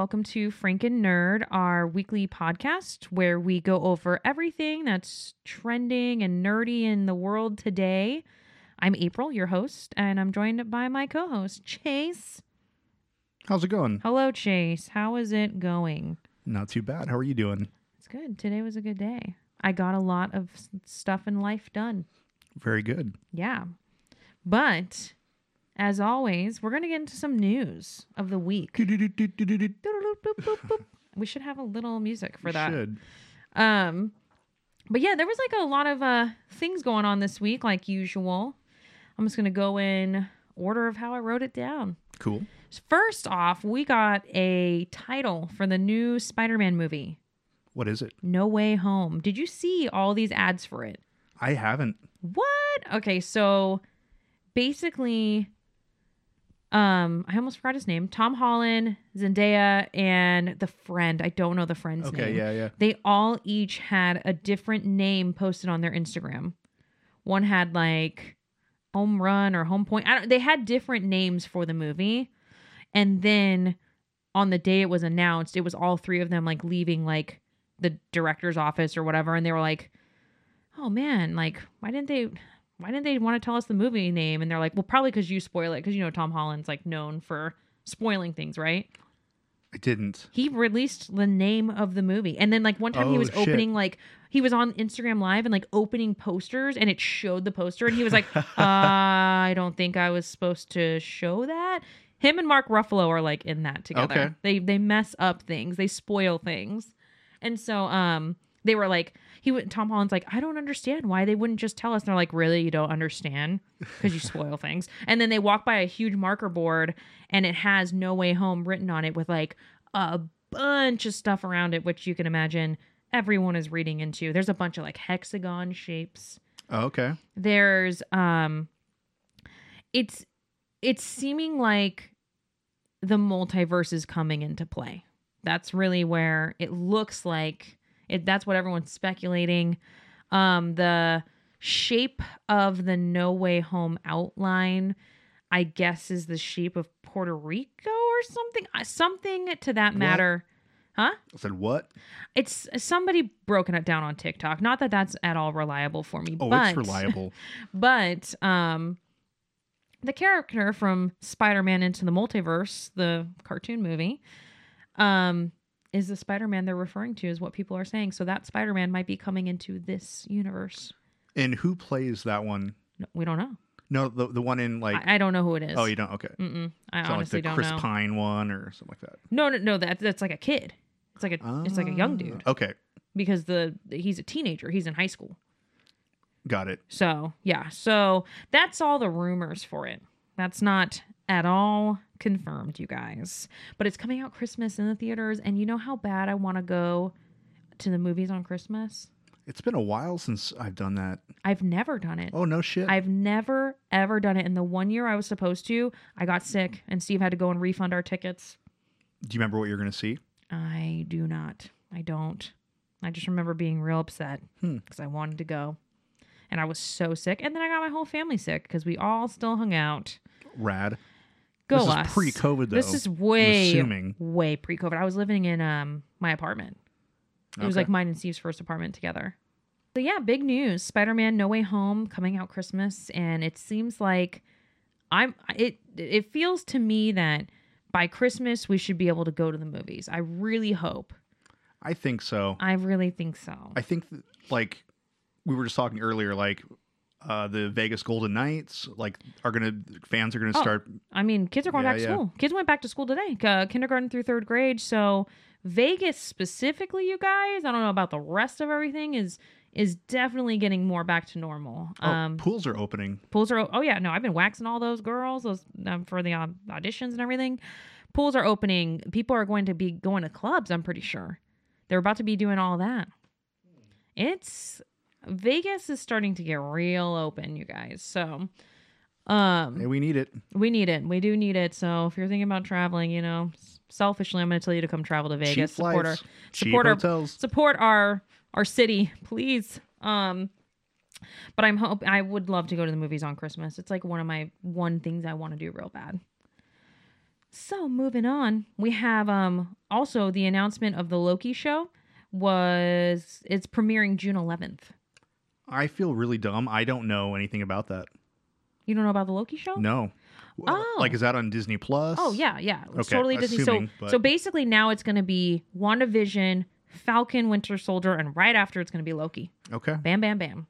Welcome to Franken Nerd, our weekly podcast where we go over everything that's trending and nerdy in the world today. I'm April, your host, and I'm joined by my co host, Chase. How's it going? Hello, Chase. How is it going? Not too bad. How are you doing? It's good. Today was a good day. I got a lot of stuff in life done. Very good. Yeah. But as always, we're going to get into some news of the week. We should have a little music for that. Should. Um, but yeah, there was like a lot of uh things going on this week, like usual. I'm just gonna go in order of how I wrote it down. Cool. First off, we got a title for the new Spider-Man movie, What is it? No Way Home. Did you see all these ads for it? I haven't. What? Okay, so basically um I almost forgot his name. Tom Holland, Zendaya, and the friend. I don't know the friend's Okay, name. yeah, yeah. They all each had a different name posted on their Instagram. One had like home run or home point. I don't, they had different names for the movie. And then on the day it was announced, it was all three of them like leaving like the director's office or whatever and they were like, "Oh man, like why didn't they why didn't they want to tell us the movie name?" And they're like, "Well, probably cuz you spoil it cuz you know Tom Holland's like known for spoiling things, right?" I didn't. he released the name of the movie and then like one time he Oh, was shit. opening like he was on instagram live and like opening posters and it showed the poster and he was like uh, i don't think i was supposed to show that him and mark ruffalo are like in that together Okay. they they mess up things they spoil things and so um they were like he would tom holland's like i don't understand why they wouldn't just tell us. And they're like really? You don't understand? Because you spoil things. And then they walk by a huge marker board and it has no way home written on it with like a bunch of stuff around it which you can imagine everyone is reading into. There's a bunch of like hexagon shapes. Oh, okay. there's um it's it's seeming like the multiverse is coming into play. That's really where it looks like it that's what everyone's speculating um the shape of the no way home outline i guess is the shape of puerto rico or something uh, something to that What? matter huh I said what? it's somebody broken it down on tiktok not that that's at all reliable for me Oh, but it's reliable. but um the character from Spider-Man into the Multiverse, the cartoon movie, um is the Spider-Man they're referring to is what people are saying. So that Spider-Man might be coming into this universe. and who plays that one? No, we don't know. No, the the one in like. I, I don't know who it is. oh, you don't. Okay. Mm-mm, I It's not like honestly the don't Chris know. Pine one or something like that. No, no, no. That that's like a kid. It's like a it's like a young dude Ah, Okay, because the he's a teenager. He's in high school. got it. So, yeah. So, that's all the rumors for it. That's not at all confirmed, you guys. But it's coming out Christmas in the theaters. And you know how bad I want to go to the movies on Christmas? It's been a while since I've done that. I've never done it. Oh no shit. I've never, ever done it. And the one year I was supposed to, I got sick, and Steve had to go and refund our tickets. Do you remember what you're gonna see? I do not. I don't. I just remember being real upset Hmm. because I wanted to go. And I was so sick. And then I got my whole family sick because we all still hung out. Rad. Go this us. is pre-COVID though. This is way, assuming. way pre-COVID. I was living in um my apartment. It was like mine and Steve's first apartment together. So yeah, big news. Spider-Man No Way Home coming out Christmas and it seems like I'm it it feels to me that by Christmas we should be able to go to the movies. I really hope. I think so. I really think so. I think th- like we were just talking earlier, like uh, the Vegas Golden Knights, like are gonna fans are gonna Oh. start. I mean, kids are going Yeah, back to yeah. school. Kids went back to school today, uh, kindergarten through third grade. So Vegas specifically, you guys, I don't know about the rest of everything is is definitely getting more back to normal. Oh, Um, pools are opening. pools are oh yeah no I've been waxing all those girls those um, for the um, auditions and everything. Pools are opening. People are going to be going to clubs. I'm pretty sure they're about to be doing all that. It's Vegas is starting to get real open, you guys. So, um, Hey, we need it. we need it. We do need it. So if you're thinking about traveling, you know, selfishly, I'm going to tell you to come travel to Cheap Vegas. Support our flights, cheap support our hotels. support our our city, please. Um, but I'm hope I would love to go to the movies on Christmas. It's like one of my one things I want to do real bad. So moving on, we have um also the announcement of the Loki show was it's premiering June 11th. I feel really dumb. I don't know anything about that. You don't know about the Loki show? No. Oh. Like, is that on Disney Plus? Oh yeah, yeah. It's Okay, totally Disney. assuming, so but- so basically now it's going to be WandaVision, Falcon, Winter Soldier, and right after it's going to be Loki. Okay. Bam, bam, bam.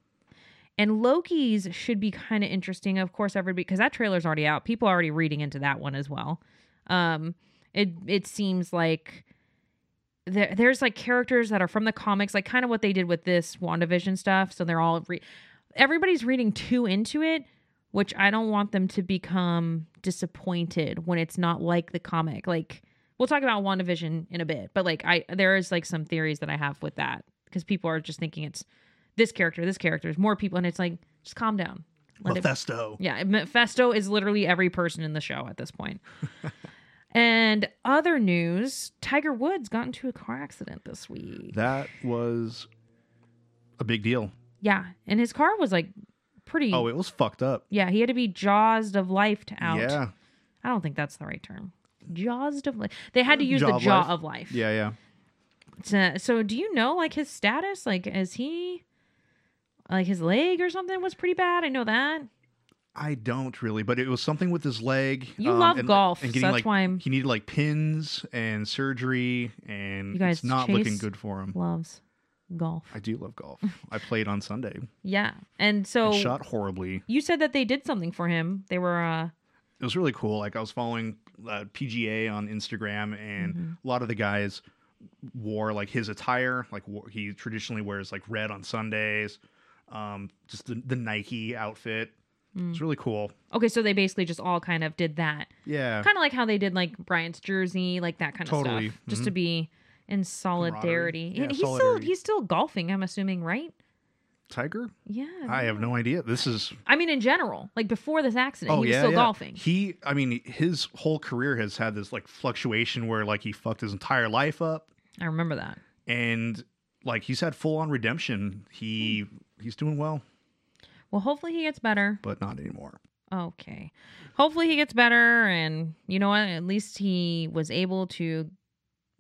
And Loki's should be kind of interesting. Of course, everybody because that trailer's already out. People are already reading into that one as well. Um, it it seems like there there's like characters that are from the comics, like kind of what they did with this WandaVision stuff. So they're all re- everybody's reading too into it, which I don't want them to become disappointed when it's not like the comic. Like we'll talk about WandaVision in a bit, but like I there is like some theories that I have with that because people are just thinking it's this character, this character, there's more people, and it's like just calm down. Let it Mephisto. yeah, Mephisto is literally every person in the show at this point. and other news, Tiger Woods got into a car accident this week. That was a big deal. Yeah, and his car was like pretty Oh, it was fucked up. Yeah, he had to be jaws of life to out. Yeah. I don't think that's the right term. Jaws of life. They had to use Jaw the jaw life? of life. Yeah, yeah. So, so do you know like his status? Like is he like his leg or something was pretty bad? I know that. I don't really, but it was something with his leg. um, You love and, golf, and so that's like why I'm- he needed like pins and surgery, and You guys, it's not looking good for him. Loves golf. I do love golf. I played on Sunday. Yeah. And so and shot horribly. you said that they did something for him. They were uh It was really cool. Like I was following uh, PGA on Instagram, and Mm-hmm. a lot of the guys wore like his attire. Like he traditionally wears like red on Sundays. Um, just the, the Nike outfit. Mm. It's really cool. okay, so they basically just all kind of did that. Yeah. Kind of like how they did like Bryant's jersey, like that kind of Totally. stuff. Just to be in solidarity. Yeah, And he's still he's still golfing, I'm assuming, right? Tiger? Yeah. I have no idea. This is I mean in general, like before this accident, oh he was yeah, still yeah. golfing. He, I mean, his whole career has had this like fluctuation where like he fucked his entire life up, I remember that. and like he's had full on redemption. He he's doing well, Well, hopefully he gets better. but not anymore. Okay. Hopefully he gets better and you know what? At least he was able to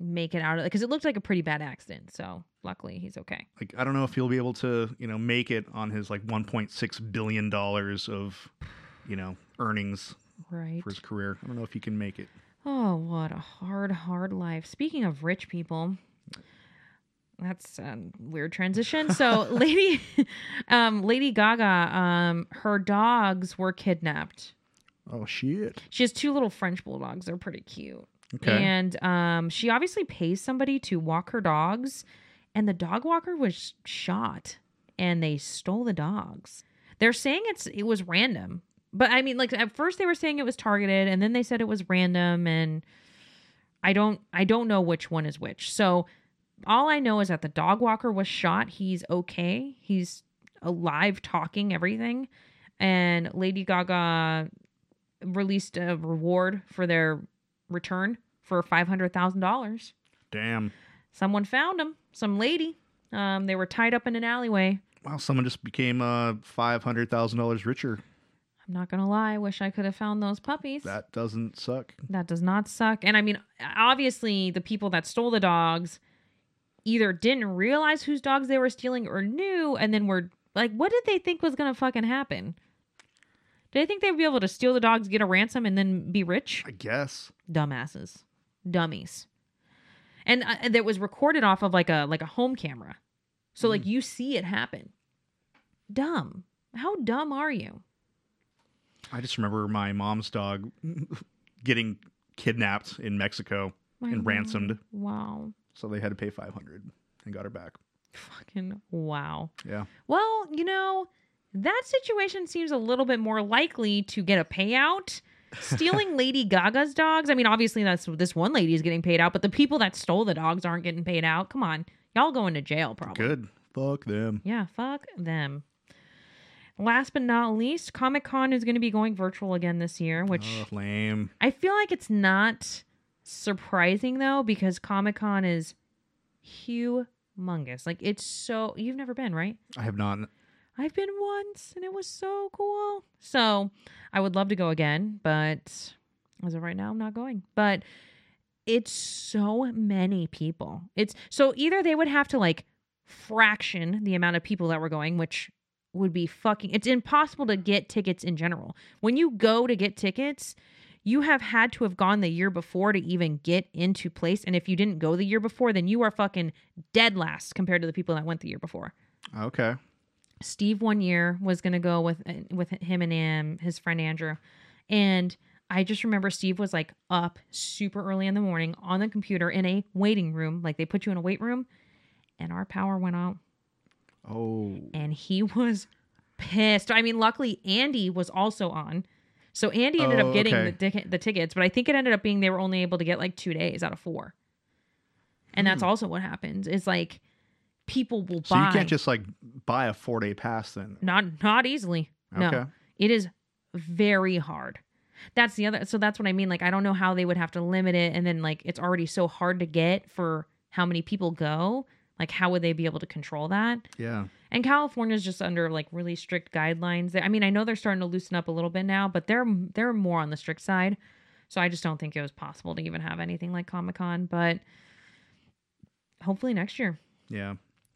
make it out of it because it looked like a pretty bad accident. So luckily he's okay. Like I don't know if he'll be able to you know make it on his like 1.6 billion dollars of you know earnings Right. for his career. I don't know if he can make it. Oh, what a hard, hard life. Speaking of rich people, that's a weird transition. So, Lady, um, Lady Gaga, um, her dogs were kidnapped. Oh shit. She has two little French bulldogs. They're pretty cute. Okay. And um, she obviously pays somebody to walk her dogs, and the dog walker was shot, and they stole the dogs. They're saying it's it was random, but I mean, like at first they were saying it was targeted, and then they said it was random, and I don't I don't know which one is which. So all I know is that the dog walker was shot. He's okay. He's alive, talking, everything. And Lady Gaga released a reward for their return for five hundred thousand dollars. Damn. Someone found them. Some lady. Um, they were tied up in an alleyway. Wow, someone just became uh five hundred thousand dollars richer. I'm not gonna lie. I wish I could have found those puppies. That doesn't suck. That does not suck. And I mean, obviously, the people that stole the dogs either didn't realize whose dogs they were stealing or knew, and then were like, what did they think was going to fucking happen? Did they think they'd be able to steal the dogs, get a ransom, and then be rich? I guess. Dumbasses. Dummies. And uh, that was recorded off of like a like a home camera. So like you see it happen. Dumb. How dumb are you? I just remember my mom's dog getting kidnapped in Mexico My and ransomed, Wow. So they had to pay five hundred and got her back. Fucking wow. Yeah. Well, you know, that situation seems a little bit more likely to get a payout. Stealing Lady Gaga's dogs. I mean, obviously that's this one lady is getting paid out, but the people that stole the dogs aren't getting paid out. Come on. Y'all going to jail probably. Good. Fuck them. Yeah, fuck them. Last but not least, Comic Con is going to be going virtual again this year, which Oh, lame. I feel like it's not surprising though because Comic Con is humongous. Like it's so you've never been, right? I have not. I've been once and it was so cool. So I would love to go again, but As of right now, I'm not going. But it's so many people. It's so either they would have to like fraction the amount of people that were going, which would be fucking it's impossible to get tickets in general. When you go to get tickets, you have had to have gone the year before to even get into place. And if you didn't go the year before, then you are fucking dead last compared to the people that went the year before. Okay. Steve one year was gonna go with uh, with him and him, his friend Andrew, and I just remember Steve was like up super early in the morning on the computer in a waiting room, like they put you in a wait room, and our power went out, Oh. and he was pissed. I mean, luckily Andy was also on, so Andy ended Oh, up getting okay. the the tickets, but I think it ended up being they were only able to get like two days out of four, and that's Hmm. also what happens. Is like people will So buy you can't just like buy a four day pass then. not not easily. No. It is very hard. That's the other so that's what I mean. Like I don't know how they would have to limit it and then like it's already so hard to get for how many people go. Like how would they be able to control that? Yeah. And California's just under like really strict guidelines. I mean, I know they're starting to loosen up a little bit now, but they're they're more on the strict side. So I just don't think it was possible to even have anything like Comic-Con, but hopefully next year. Yeah.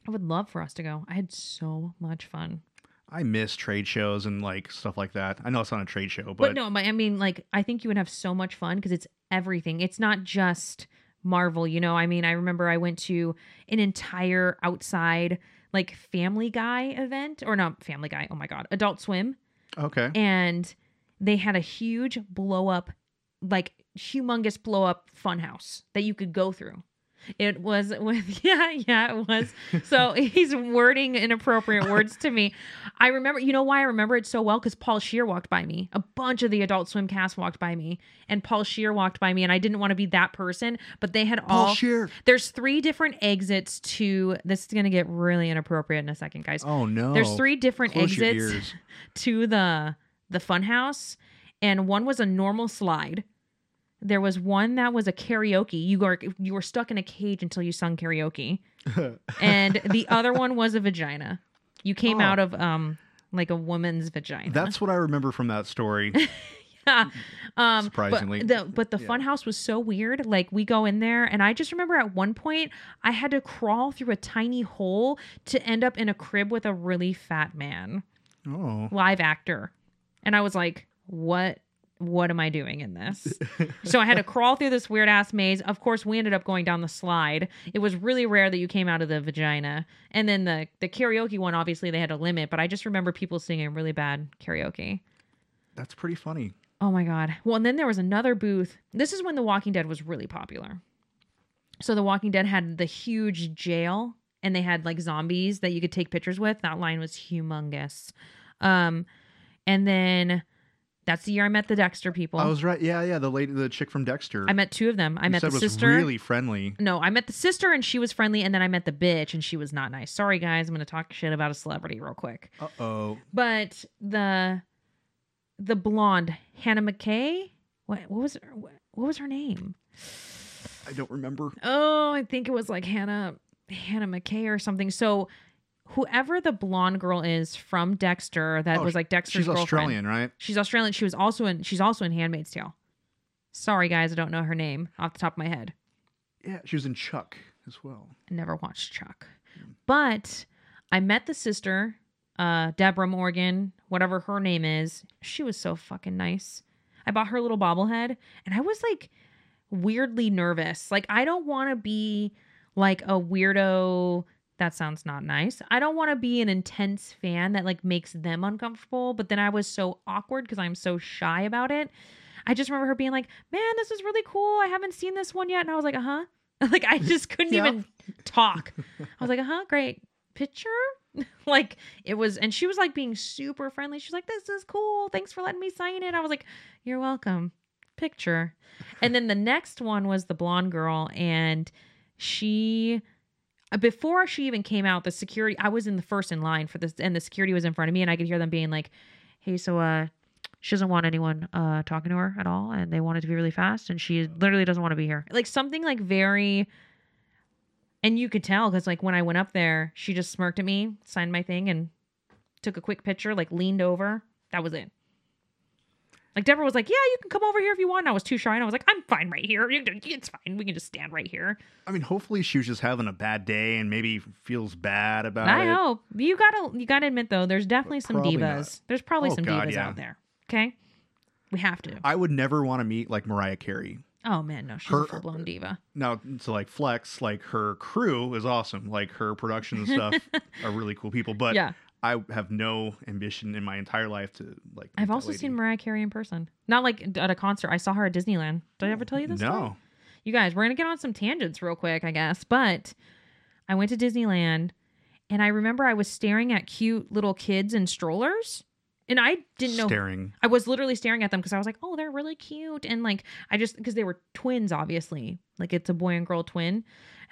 I would love for us to go. I had so much fun. I miss trade shows and like stuff like that. I know it's not a trade show, But, but, no, but I mean, like, I think you would have so much fun because it's everything. It's not just Marvel, you know. I mean, I remember I went to an entire outside like Family Guy event, or not Family Guy. Oh my god, Adult Swim, okay. and they had a huge blow up, like humongous blow up funhouse that you could go through. It was with yeah, yeah, it was. So he's wording inappropriate words to me. I remember, you know why I remember it so well? Because Paul Scheer walked by me. A bunch of the Adult Swim cast walked by me, and Paul Scheer walked by me, and I didn't want to be that person, but they had all. Scheer. There's three different exits to. This is gonna get really inappropriate in a second, guys. Oh no. There's three different Close exits to the the funhouse, and one was a normal slide. There was one that was a karaoke. You were you were stuck in a cage until you sung karaoke, and the other one was a vagina. You came Oh. out of um like a woman's vagina. That's what I remember from that story. Yeah. um, Surprisingly. But the but the Yeah. funhouse was so weird. Like we go in there, and I just remember at one point I had to crawl through a tiny hole to end up in a crib with a really fat man, oh. live actor, and I was like, what? What am I doing in this? so I had to crawl through this weird ass maze. Of course, we ended up going down the slide. It was really rare that you came out of the vagina. And then the the karaoke one, obviously they had a limit, but I just remember people singing really bad karaoke. That's pretty funny. Oh my god. Well, and then there was another booth. This is when The Walking Dead was really popular. So The Walking Dead had the huge jail and they had like zombies that you could take pictures with. That line was humongous. Um and then that's the year I met the Dexter people. I was right. Yeah, yeah. The lady, the chick from Dexter. I met two of them. I you met the was sister. really friendly. No, I met the sister and she was friendly, and then I met the bitch and she was not nice. Sorry, guys, I'm gonna talk shit about a celebrity real quick. Uh oh. But the the blonde Hannah McKay, what what was her, what was her name? I don't remember. Oh, I think it was like Hannah Hannah McKay or something. So whoever the blonde girl is from Dexter, that Oh, was like Dexter's She's girlfriend. Australian, right? She's Australian. She was also in she's also in Handmaid's Tale. Sorry, guys, I don't know her name off the top of my head. Yeah, she was in Chuck as well. I never watched Chuck. But I met the sister, uh, Deborah Morgan, whatever her name is. She was so fucking nice. I bought her little bobblehead and I was like weirdly nervous. Like, I don't want to be like a weirdo. That sounds not nice. I don't want to be an intense fan that like makes them uncomfortable. But then I was so awkward because I'm so shy about it. I just remember her being like, man, this is really cool. I haven't seen this one yet. And I was like, uh huh. Like, I just couldn't Yeah. even talk. I was like, uh huh, great. Picture? like, it was, and she was like being super friendly. She's like, this is cool. Thanks for letting me sign it. I was like, you're welcome. Picture. And then the next one was the blonde girl, and she, before she even came out, the security, I was in the first in line for this, and the security was in front of me, and I could hear them being like, hey, so, uh, she doesn't want anyone uh talking to her at all and they want it to be really fast and she literally doesn't want to be here. Like something like very and you could tell because like when i went up there she just smirked at me signed my thing and took a quick picture like leaned over. That was it Like Deborah was like, "Yeah, you can come over here if you want." And I was too shy, and I was like, "I'm fine right here. It's fine. We can just stand right here." I mean, hopefully she was just having a bad day and maybe feels bad about I it. I hope you gotta you gotta admit though, there's definitely some divas. not. There's probably Oh, some God, divas yeah. out there. Okay, we have to. I would never want to meet like Mariah Carey. Oh man, no, she's Her- a full blown uh, diva. Now, to like flex, like her crew is awesome. Like her production and stuff are really cool people. But yeah, I have no ambition in my entire life to like. I've also lady. seen Mariah Carey in person. Not like at a concert. I saw her at Disneyland. Did I ever tell you this? story? No. You guys, we're gonna get on some tangents real quick, I guess. But I went to Disneyland and I remember I was staring at cute little kids in strollers. And I didn't know Staring. I was literally staring at them because I was like, oh, they're really cute. And like, I just, because they were twins, obviously. Like, it's a boy and girl twin. And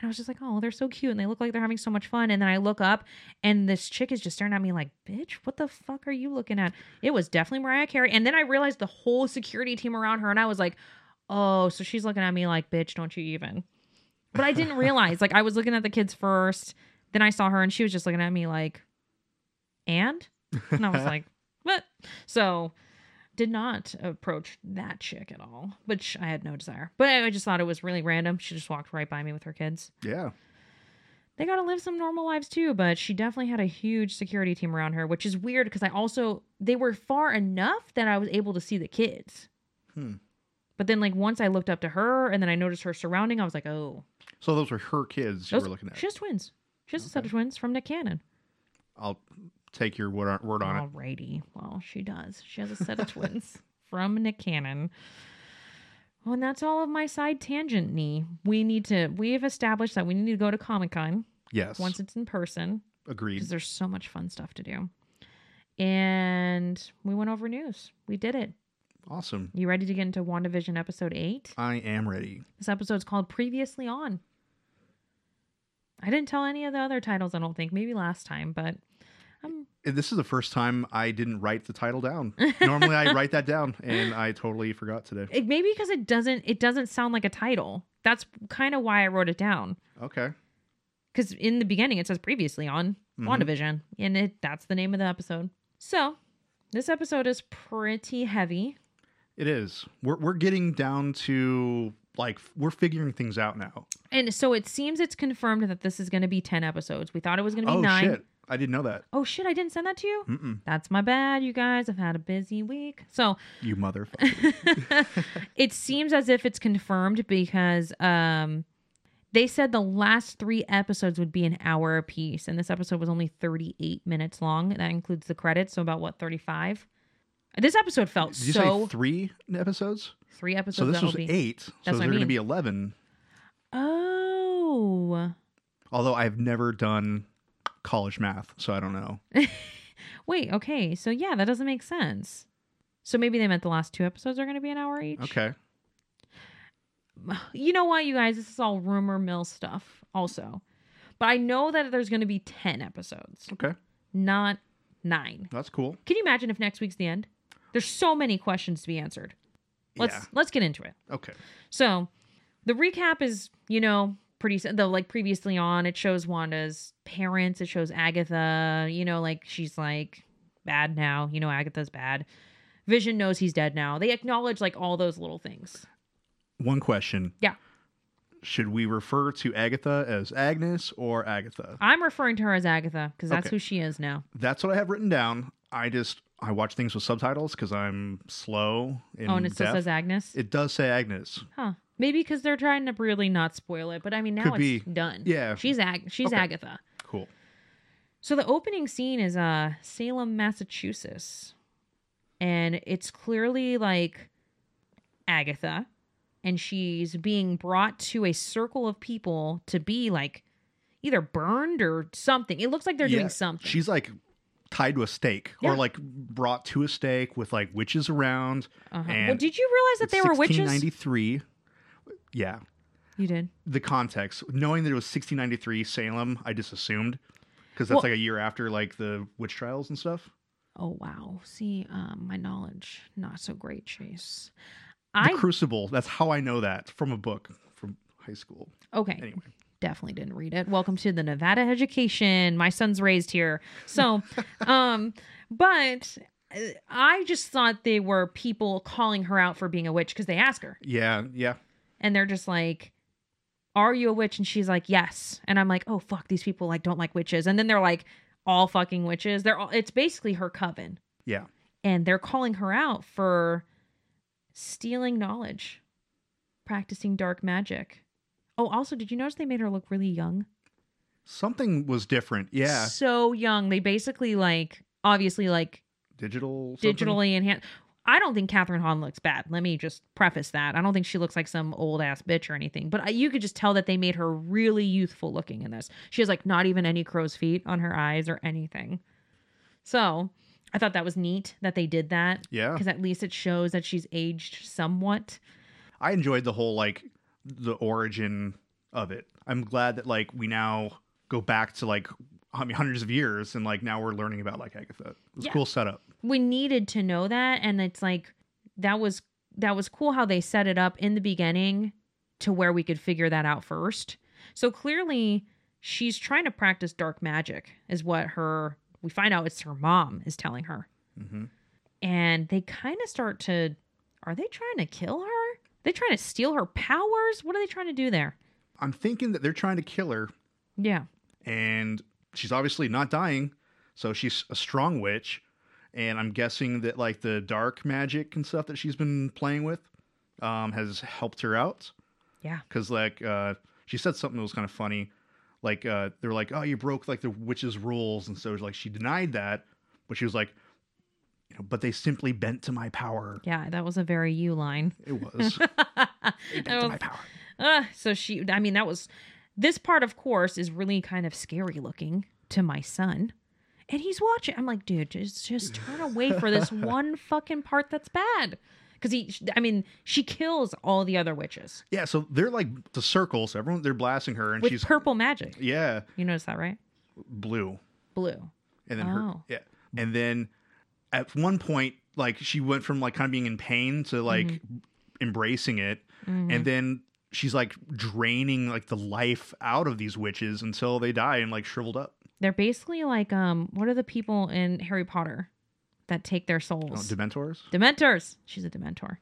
I was just like, oh, they're so cute. And they look like they're having so much fun. And then I look up and this chick is just staring at me like, bitch, what the fuck are you looking at? It was definitely Mariah Carey. And then I realized the whole security team around her. And I was like, oh, so she's looking at me like, bitch, don't you even. But I didn't realize. Like, I was looking at the kids first. Then I saw her and she was just looking at me like, and? And I was like, what? So did not approach that chick at all, which I had no desire. But I just thought it was really random. She just walked right by me with her kids. yeah. They got to live some normal lives too, but she definitely had a huge security team around her, which is weird because I also, they were far enough that I was able to see the kids. Hmm. But then, like, once I looked up to her and then I noticed her surrounding, I was like, oh, So those were her kids you those, were looking at. she has twins. She has a set of twins from Nick Cannon. I'll take your word, word on it. Alrighty. Well, she does. She has a set of twins from Nick Cannon. Well, and that's all of my side tangent knee. We need to we've established that we need to go to Comic Con Yes. once it's in person Agreed. because there's so much fun stuff to do. And we went over news. We did it. Awesome. You ready to get into WandaVision episode eight? I am ready. This episode's called Previously On. I didn't tell any of the other titles, I don't think. Maybe last time, but I'm This is the first time I didn't write the title down. Normally I write that down and I totally forgot today. it, maybe because it doesn't it doesn't sound like a title. That's kind of why I wrote it down. Okay. Because in the beginning it says previously on Mhm. WandaVision, and it that's the name of the episode. So this episode is pretty heavy. It is. We're we're getting down to like we're figuring things out now. And so it seems it's confirmed that this is going to be 10 episodes. We thought it was going to be Oh 9. shit. I didn't know that. Oh shit, I didn't send that to you? Mm-mm. That's my bad, you guys. I've had a busy week. So You motherfucker. it seems as if it's confirmed because um they said the last three episodes would be an hour apiece, and this episode was only 38 minutes long. That includes the credits, so about what 35. This episode felt Did you so say three episodes? three episodes. So this was be. eight. So That's I they're going to be eleven. Oh, Although I've never done college math, so I don't know. wait. Okay, so yeah, that doesn't make sense. So maybe they meant the last two episodes are going to be an hour each. Okay. you know what, you guys? This is all rumor mill stuff, also. But I know that there's going to be 10 episodes, Okay. not nine. That's cool. Can you imagine if next week's the end? There's so many questions to be answered. Let's yeah. let's get into it. Okay. So, the recap is, you know, pretty the like previously on. It shows Wanda's parents. It shows Agatha. You know, like she's like bad now. You know, Agatha's bad. Vision knows he's dead now. They acknowledge like all those little things. One question. Yeah. Should we refer to Agatha as Agnes or Agatha? I'm referring to her as Agatha because that's Okay. who she is now. That's what I have written down. I just I watch things with subtitles because I'm slow in oh, and it still deaf. says Agnes. it does say Agnes. huh? Maybe because they're trying to really not spoil it. But I mean, now Could it's be. done. Yeah. she's Ag- she's Okay. Agatha. Cool. So the opening scene is uh Salem, Massachusetts. And it's clearly like Agatha and she's being brought to a circle of people to be like either burned or something. It looks like they're Yeah, doing something. She's like tied to a stake Yeah. or like brought to a stake with like witches around. uh-huh. and Well, did you realize that they were witches? 1693. Yeah. You did. The context, knowing that it was 1693 Salem, I just assumed because that's Well- like a year after like the witch trials and stuff. Oh wow. See, um my knowledge not so great, Chase. The I Crucible. That's how I know that from a book from high school. okay. Anyway, definitely didn't read it. Welcome to the Nevada education. My son's raised here. So, um, but I just thought they were people calling her out for being a witch because they ask her Yeah, yeah. And they're just like, "Are you a witch?" And she's like, "Yes." And I'm like, "Oh fuck, these people like don't like witches." And then they're like, "All fucking witches." They're all. It's basically her coven, Yeah. and they're calling her out for stealing knowledge, practicing dark magic. Oh, also, did you notice they made her look really young? Something was different. Yeah. so young. They basically like obviously like Digital. something? digitally enhanced. I don't think Kathryn Hahn looks bad. Let me just preface that. I don't think she looks like some old ass bitch or anything. But you could just tell that they made her really youthful looking in this. She has like not even any crow's feet on her eyes or anything. So I thought that was neat that they did that Yeah. because at least it shows that she's aged somewhat. I enjoyed the whole like the origin of it. I'm glad that like we now go back to like I mean hundreds of years and like now we're learning about like Agatha. It was a cool setup. We needed to know that and it's like that was that was cool how they set it up in the beginning to where we could figure that out first. So clearly she's trying to practice dark magic is what her we find out it's her mom is telling her. Hmm and they kind of start to are they trying to kill her? They trying to steal her powers? What are they trying to do there? I'm thinking that they're trying to kill her. Yeah. And she's obviously not dying, so she's a strong witch. And I'm guessing that like the dark magic and stuff that she's been playing with um, has helped her out. yeah. Because like uh she said something that was kind of funny. Like uh they're like oh you broke like the witch's rules. And so like she denied that but she was like you know but they simply bent to my power. Yeah that was a very you line. It was. Bent That to my power. Uh, so she, I mean, that was this part, of course, is really kind of scary looking to my son. And he's watching. I'm like, dude, just just turn away for this one fucking part that's bad. Because he, I mean, she kills all the other witches yeah so they're like the circle so everyone they're blasting her and with she's purple magic. yeah You notice that, right? blue Blue. and then her Oh. yeah and then at one point like she went from like kind of being in pain to like Mm-hmm. embracing it and then she's like draining like the life out of these witches until they die and like shriveled up They're basically like, um, what are the people in Harry Potter that take their oh, souls? dementors Dementors. She's a Dementor.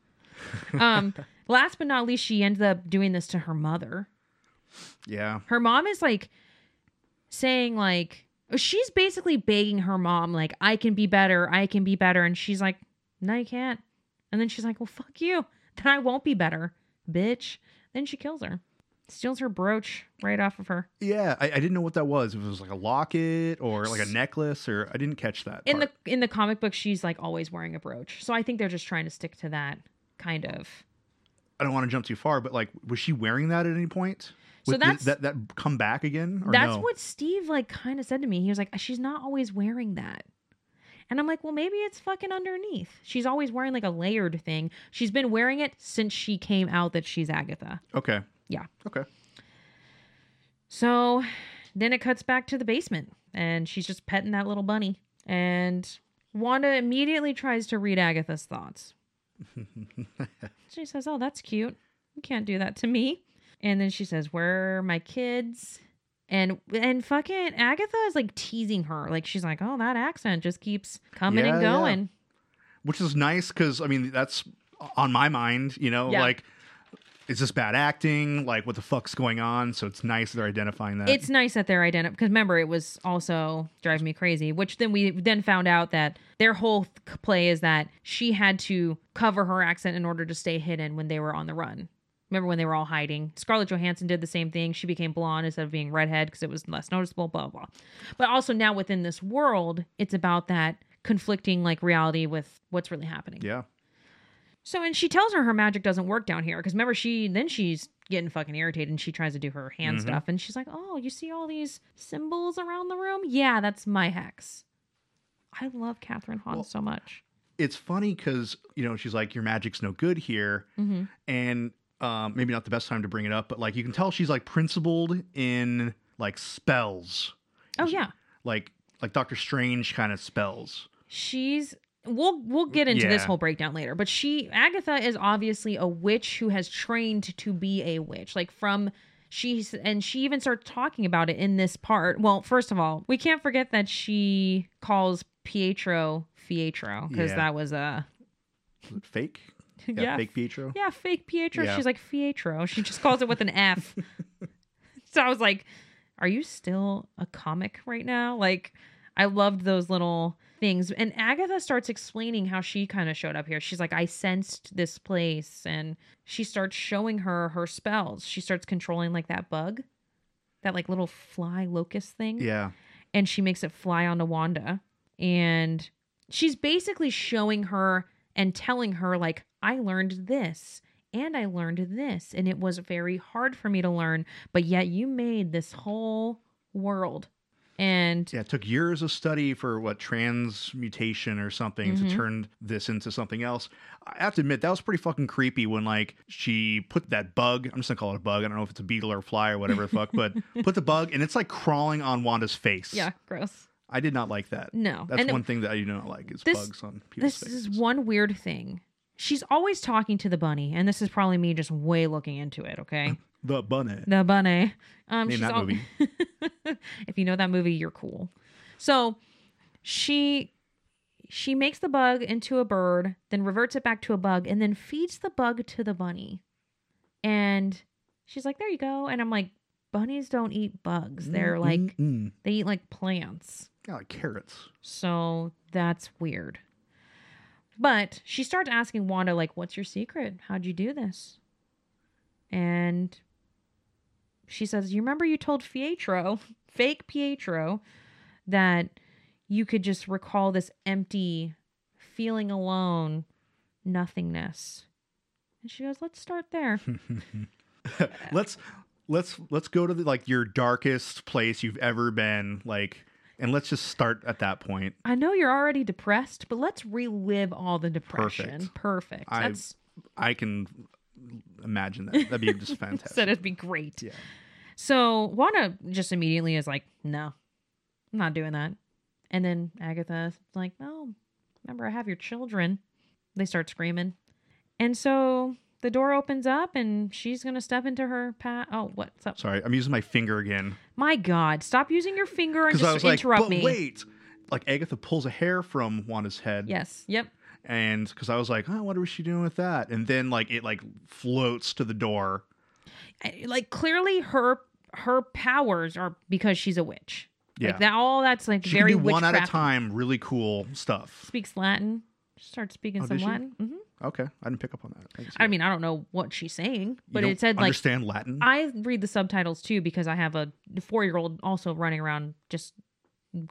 um, last but not least, she ended up doing this to her mother. yeah her mom is like saying like she's basically begging her mom like i can be better i can be better and she's like no you can't and then she's like well fuck you then i won't be better bitch then she kills her steals her brooch right off of her yeah I, I didn't know what that was if it was like a locket or like a necklace or i didn't catch that in part. the in the comic book she's like always wearing a brooch so i think they're just trying to stick to that kind of i don't want to jump too far but like was she wearing that at any point So that that come back again or That's no? what Steve like kind of said to me. He was like, "She's not always wearing that." And I'm like, "Well, maybe it's fucking underneath. She's always wearing like a layered thing. She's been wearing it since she came out that she's Agatha." okay Yeah. okay So, then it cuts back to the basement and she's just petting that little bunny. And Wanda immediately tries to read Agatha's thoughts. she says, "Oh, that's cute. You can't do that to me." And then she says, "Where are my kids?" And and fucking Agatha is like teasing her. Like she's like, "Oh, that accent just keeps coming and Yeah, yeah. going." which is nice because I mean that's on my mind. You know, Yeah. like is this bad acting? Like what the fuck's going on? So it's nice they're identifying that. It's nice that they're identifying because remember it was also driving me crazy. Which then we then found out that their whole th- play is that she had to cover her accent in order to stay hidden when they were on the run. Remember when they were all hiding? Scarlett Johansson did the same thing. She became blonde instead of being redhead because it was less noticeable. Blah blah. But also now within this world, it's about that conflicting like reality with what's really happening. yeah. So, and she tells her her magic doesn't work down here because remember she then she's getting fucking irritated and she tries to do her hand Mhm. stuff and she's like, "Oh, you see all these symbols around the room? Yeah, that's my hex." I love Kathryn Hahn Well- so much. It's funny because you know she's like your magic's no good here, hmm and um, maybe not the best time to bring it up, but like you can tell she's like principled in like spells, Oh yeah, like like Doctor Strange kind of spells. she's. We'll we'll get into this whole breakdown later, but she Agatha is obviously a witch who has trained to be a witch, like from she's and she even starts talking about it in this part. Well, first of all, we can't forget that she calls Pietro Pietro because Yeah. that was a fake? yeah, fake Pietro. yeah, fake Pietro. Yeah. She's like Pietro. She just calls it with an F. so I was like, are you still a comic right now? Like, I loved those little things. And Agatha starts explaining how she kind of showed up here. She's like, I sensed this place. And she starts showing her her spells. She starts controlling like that bug, that like little fly locust thing Yeah. and she makes it fly onto Wanda. And she's basically showing her and telling her, like, I learned this and I learned this. And it was very hard for me to learn, but yet you made this whole world. And Yeah, it took years of study for what transmutation or something Mhm. to turn this into something else. I have to admit that was pretty fucking creepy when like she put that bug. I'm just gonna call it a bug. I don't know if it's a beetle or a fly or whatever the fuck, but put the bug and it's like crawling on Wanda's face. yeah, gross. I did not like that. No. That's and one thing that I do not like is This- bugs on people's this faces. is one weird thing. She's always talking to the bunny, and this is probably me just way looking into it, okay? the bunny. The bunny. Um, Name she's that al- movie. if you know that movie, you're cool. So she she makes the bug into a bird, then reverts it back to a bug, and then feeds the bug to the bunny. And she's like, "There you go." And I'm like, "Bunnies don't eat bugs. They're like mm, mm. they eat like plants." Yeah, like carrots. So that's weird. But she starts asking Wanda, like, what's your secret? How'd you do this? And she says, You remember you told Pietro, fake Pietro, that you could just recall this empty, feeling alone, nothingness. And she goes, Let's start there. let's let's let's go to the, like your darkest place you've ever been like and let's just start at that point I know you're already depressed, but let's relive all the depression. Perfect. Perfect. I- That's i can imagine that that'd be just fantastic said it'd be great. yeah So Wanda just immediately is like, no, I'm not doing that. And then Agatha's like, no, remember, I have your children. They start screaming. And so the door opens up and she's going to step into her path. Oh, what's up? sorry i'm using my finger again My God, stop using your finger and because i was just like interrupt but me. wait like agatha pulls a hair from wanda's head Yes. Yep. And because i was like oh, what was she doing with that and then like it like floats to the door Like clearly her her powers are because she's a witch. yeah Like that all that's like she very can do one at a time really cool stuff Speaks Latin. Start speaking Oh, some she? Latin. hmm okay i didn't pick up on that I, I mean, I don't know what she's saying, but it said like understand latin I read the subtitles too because I have a four year old also running around just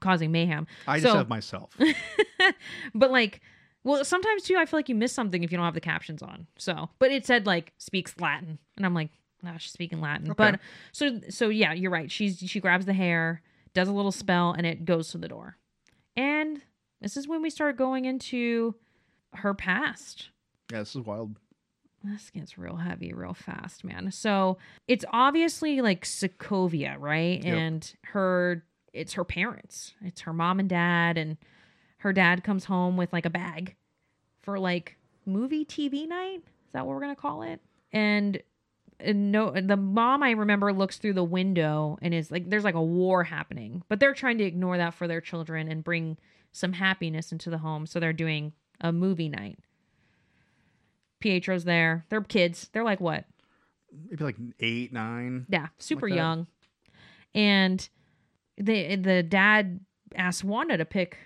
causing mayhem. i just so- have myself But like, well, sometimes too, I feel like you miss something if you don't have the captions on. So, but it said like speaks Latin, and I'm like, ah, she's speaking Latin. Okay. But so so yeah, you're right. She's she grabs the hair, does a little spell, and it goes to the door. And this is when we start going into her past. yeah this is wild This gets real heavy real fast, man. So it's obviously like Sokovia, right? Yep. And her, it's her parents. It's her mom and dad, and her dad comes home with like a bag for like movie TV night. Is that what we're gonna call it? And, and no, the mom I remember looks through the window and is like, there's like a war happening, but they're trying to ignore that for their children and bring some happiness into the home. So they're doing a movie night. Pietro's there. They're kids. They're like what? maybe like eight nine Yeah, super that. young. And the the dad asks Wanda to pick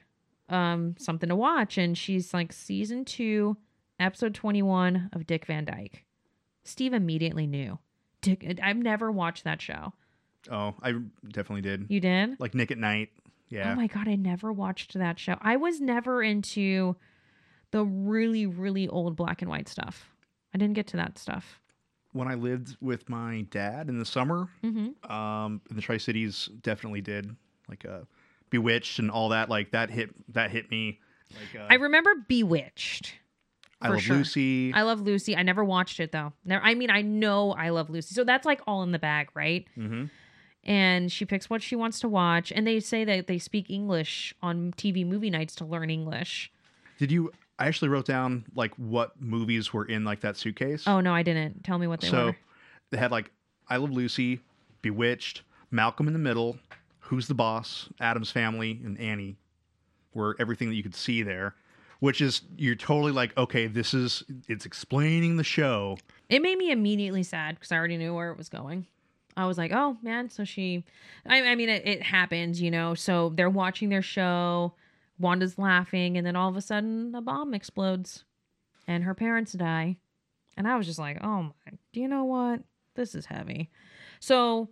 um something to watch and she's like season 2 episode 21 of Dick Van Dyke. Steve immediately knew. Dick I've never watched that show. Oh, I definitely did. You did? Like Nick at Night. Yeah. Oh my god, I never watched that show. I was never into the really really old black and white stuff. I didn't get to that stuff. when I lived with my dad in the summer, Mhm. um, in the Tri Cities, definitely did like uh, Bewitched and all that. Like that hit that hit me. Like uh, I remember Bewitched. I love sure. Lucy. I love Lucy. I never watched it though. Never, I mean, I know I love Lucy. So that's like all in the bag, right? hmm And she picks what she wants to watch. And they say that they speak English on TV movie nights to learn English. Did you? I actually wrote down like what movies were in like that suitcase. Oh, no, I didn't. Tell me what they so were. So they had like I Love Lucy, Bewitched, Malcolm in the Middle, Who's the Boss, Addams Family, and Annie were everything that you could see there. Which is you're totally like, okay, this is it's explaining the show. It made me immediately sad because I already knew where it was going. I was like, oh man, so she, I, I mean, it, it happens, you know. So they're watching their show, Wanda's laughing, and then all of a sudden a bomb explodes and her parents die. And I was just like, oh my, do you know what? This is heavy. So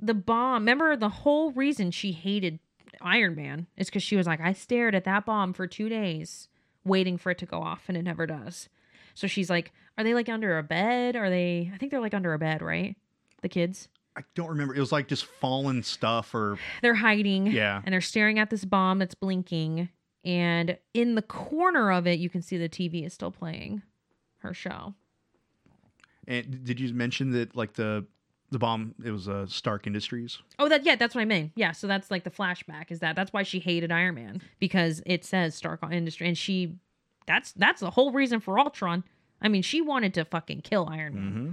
the bomb, remember the whole reason she hated Iron Man is because she was like, I stared at that bomb for two days waiting for it to go off and it never does. So she's like, Are they like under a bed? Are they, I think they're like under a bed, right? The kids? I don't remember. It was like just fallen stuff or They're hiding. Yeah. And they're staring at this bomb that's blinking. And in the corner of it, you can see the TV is still playing her show. And did you mention that like the the bomb it was uh, Stark Industries? Oh, that yeah, that's what I mean. Yeah, so that's like the flashback. Is that that's why she hated Iron Man because it says Stark Industry, and she that's that's the whole reason for Ultron. I mean, she wanted to fucking kill Iron Man. Mm-hmm.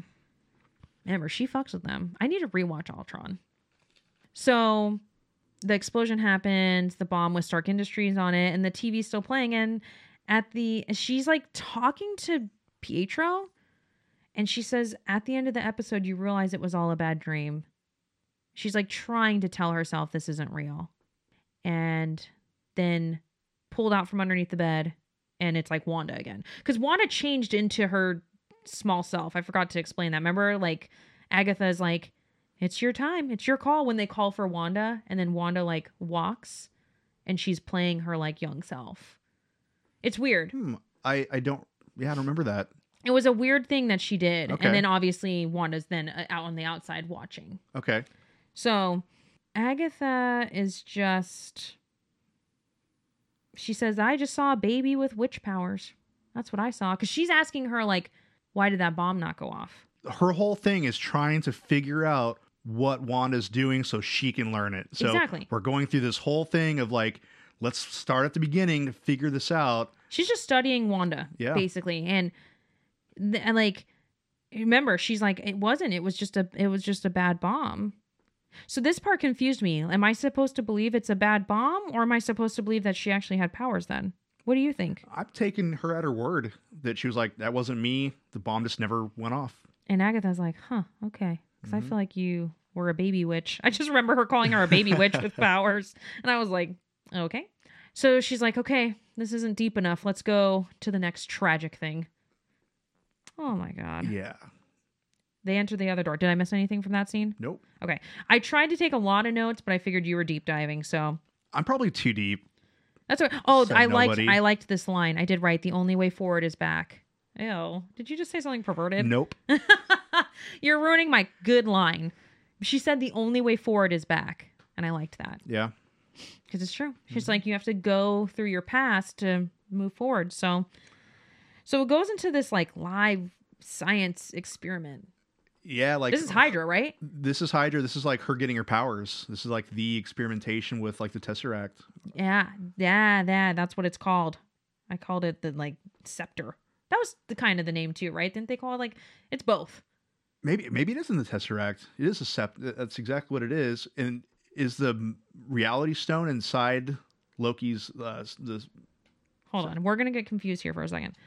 Remember, she fucks with them. I need to rewatch Ultron. So the explosion happens, the bomb with Stark Industries on it, and the TV's still playing. And at the she's like talking to Pietro, and she says, At the end of the episode, you realize it was all a bad dream. She's like trying to tell herself this isn't real. And then pulled out from underneath the bed, and it's like Wanda again. Because Wanda changed into her small self. I forgot to explain that. Remember, like Agatha's like, it's your time, it's your call when they call for Wanda, and then Wanda like walks and she's playing her like young self. It's weird. Hmm. I I don't. Yeah, I don't remember that. It was a weird thing that she did. Okay. And then obviously Wanda's then uh, out on the outside watching. Okay. So Agatha is just. She says, I just saw a baby with witch powers. That's what I saw. Because she's asking her, like, why did that bomb not go off? Her whole thing is trying to figure out what Wanda's doing so she can learn it. So Exactly. we're going through this whole thing of like, let's start at the beginning to figure this out. She's just studying Wanda, Yeah. basically. And, th- and like, remember, she's like, it wasn't. It was just a. It was just a bad bomb. So this part confused me. Am I supposed to believe it's a bad bomb, or am I supposed to believe that she actually had powers? Then, what do you think? I've taken her at her word that she was like, that wasn't me. The bomb just never went off. And Agatha's like, huh, okay. Because I Mhm. feel like you were a baby witch. I just remember her calling her a baby witch with powers. And I was like, okay. So she's like, okay, this isn't deep enough. Let's go to the next tragic thing. Oh my God. Yeah. They enter the other door. Did I miss anything from that scene? Nope. Okay. I tried to take a lot of notes, but I figured you were deep diving. So I'm probably too deep. that's what. Oh, Said I liked. I liked this line. I did write. The only way forward is back. Ew. Did you just say something perverted? Nope. You're ruining my good line. She said the only way forward is back. And I liked that Yeah. because it's true. She's Mm-hmm. like, you have to go through your past to move forward. So, so it goes into this like live science experiment. Yeah. Like this is Hydra, right? This is Hydra. This is like her getting her powers. This is like the experimentation with like the Tesseract. Yeah. Yeah. That, that's what it's called. I called it the like scepter. That was the kind of the name too, right? Didn't they call it like, it's both. Maybe maybe it isn't the Tesseract. It is a scepter. That's exactly what it is. And is the Reality Stone inside Loki's uh, the Hold on. We're going to get confused here for a second.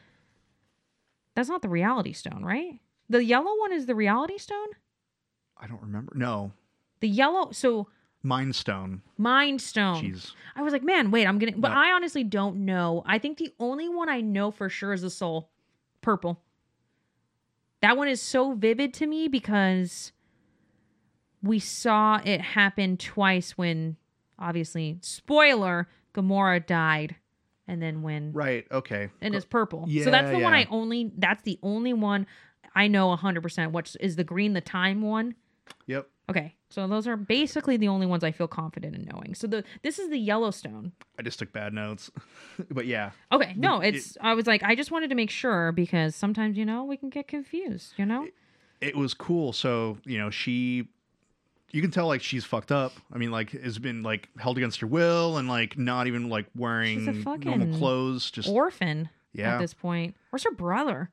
That's not the reality stone, right? The yellow one is the reality stone? I don't remember. No, The yellow, so Mind Stone. Mind Stone. Jeez. I was like, man, wait, I'm gonna. But No. I honestly don't know. I think the only one I know for sure is the Soul, purple. That one is so vivid to me because we saw it happen twice when, obviously, spoiler, Gamora died, and then when Right. Okay. and it's purple. Yeah, so that's the one. I only. That's the only one I know hundred percent. Which is the green, the time one. Yep. Okay, so those are basically the only ones I feel confident in knowing. So the this is the Yellowstone. I just took bad notes, but yeah. Okay, no, it- it's I was like I just wanted to make sure because sometimes you know we can get confused, you know. it was cool. So you know, she, you can tell like she's fucked up. I mean, like has been like held against her will and like not even like wearing normal clothes. Just Orphan yeah, at this point. Where's her brother?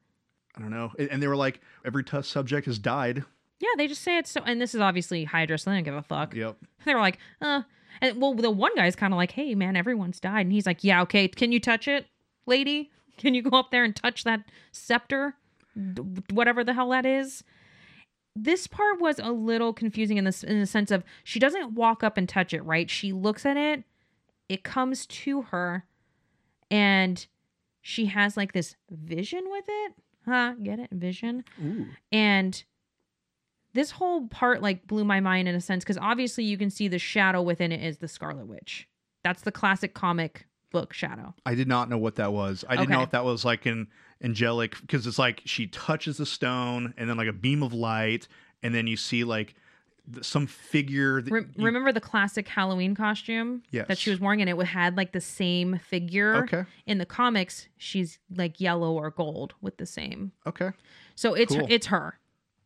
I don't know. And and they were like, every test subject has died. Yeah, they just say it's so. And this is obviously Hydra, so they don't give a fuck. Yep. They were like, uh. And well, the one guy's kind of like, hey, man, everyone's died. And he's like, yeah, okay. Can you touch it, lady? Can you go up there and touch that scepter? D- whatever the hell that is. This part was a little confusing in this in the sense of she doesn't walk up and touch it, right? She looks at it, it comes to her, and she has like this vision with it. Huh? Get it? Vision. Ooh. And this whole part like blew my mind in a sense because obviously you can see the shadow within it is the Scarlet Witch. That's the classic comic book shadow. I did not know what that was. I didn't know if that was like an angelic because it's like she touches the stone and then like a beam of light, and then you see like some figure. That Re- you- remember the classic Halloween costume yes. that she was wearing, and it had like the same figure. Okay. In the comics, she's like yellow or gold with the same. Okay. So it's Cool. it's her.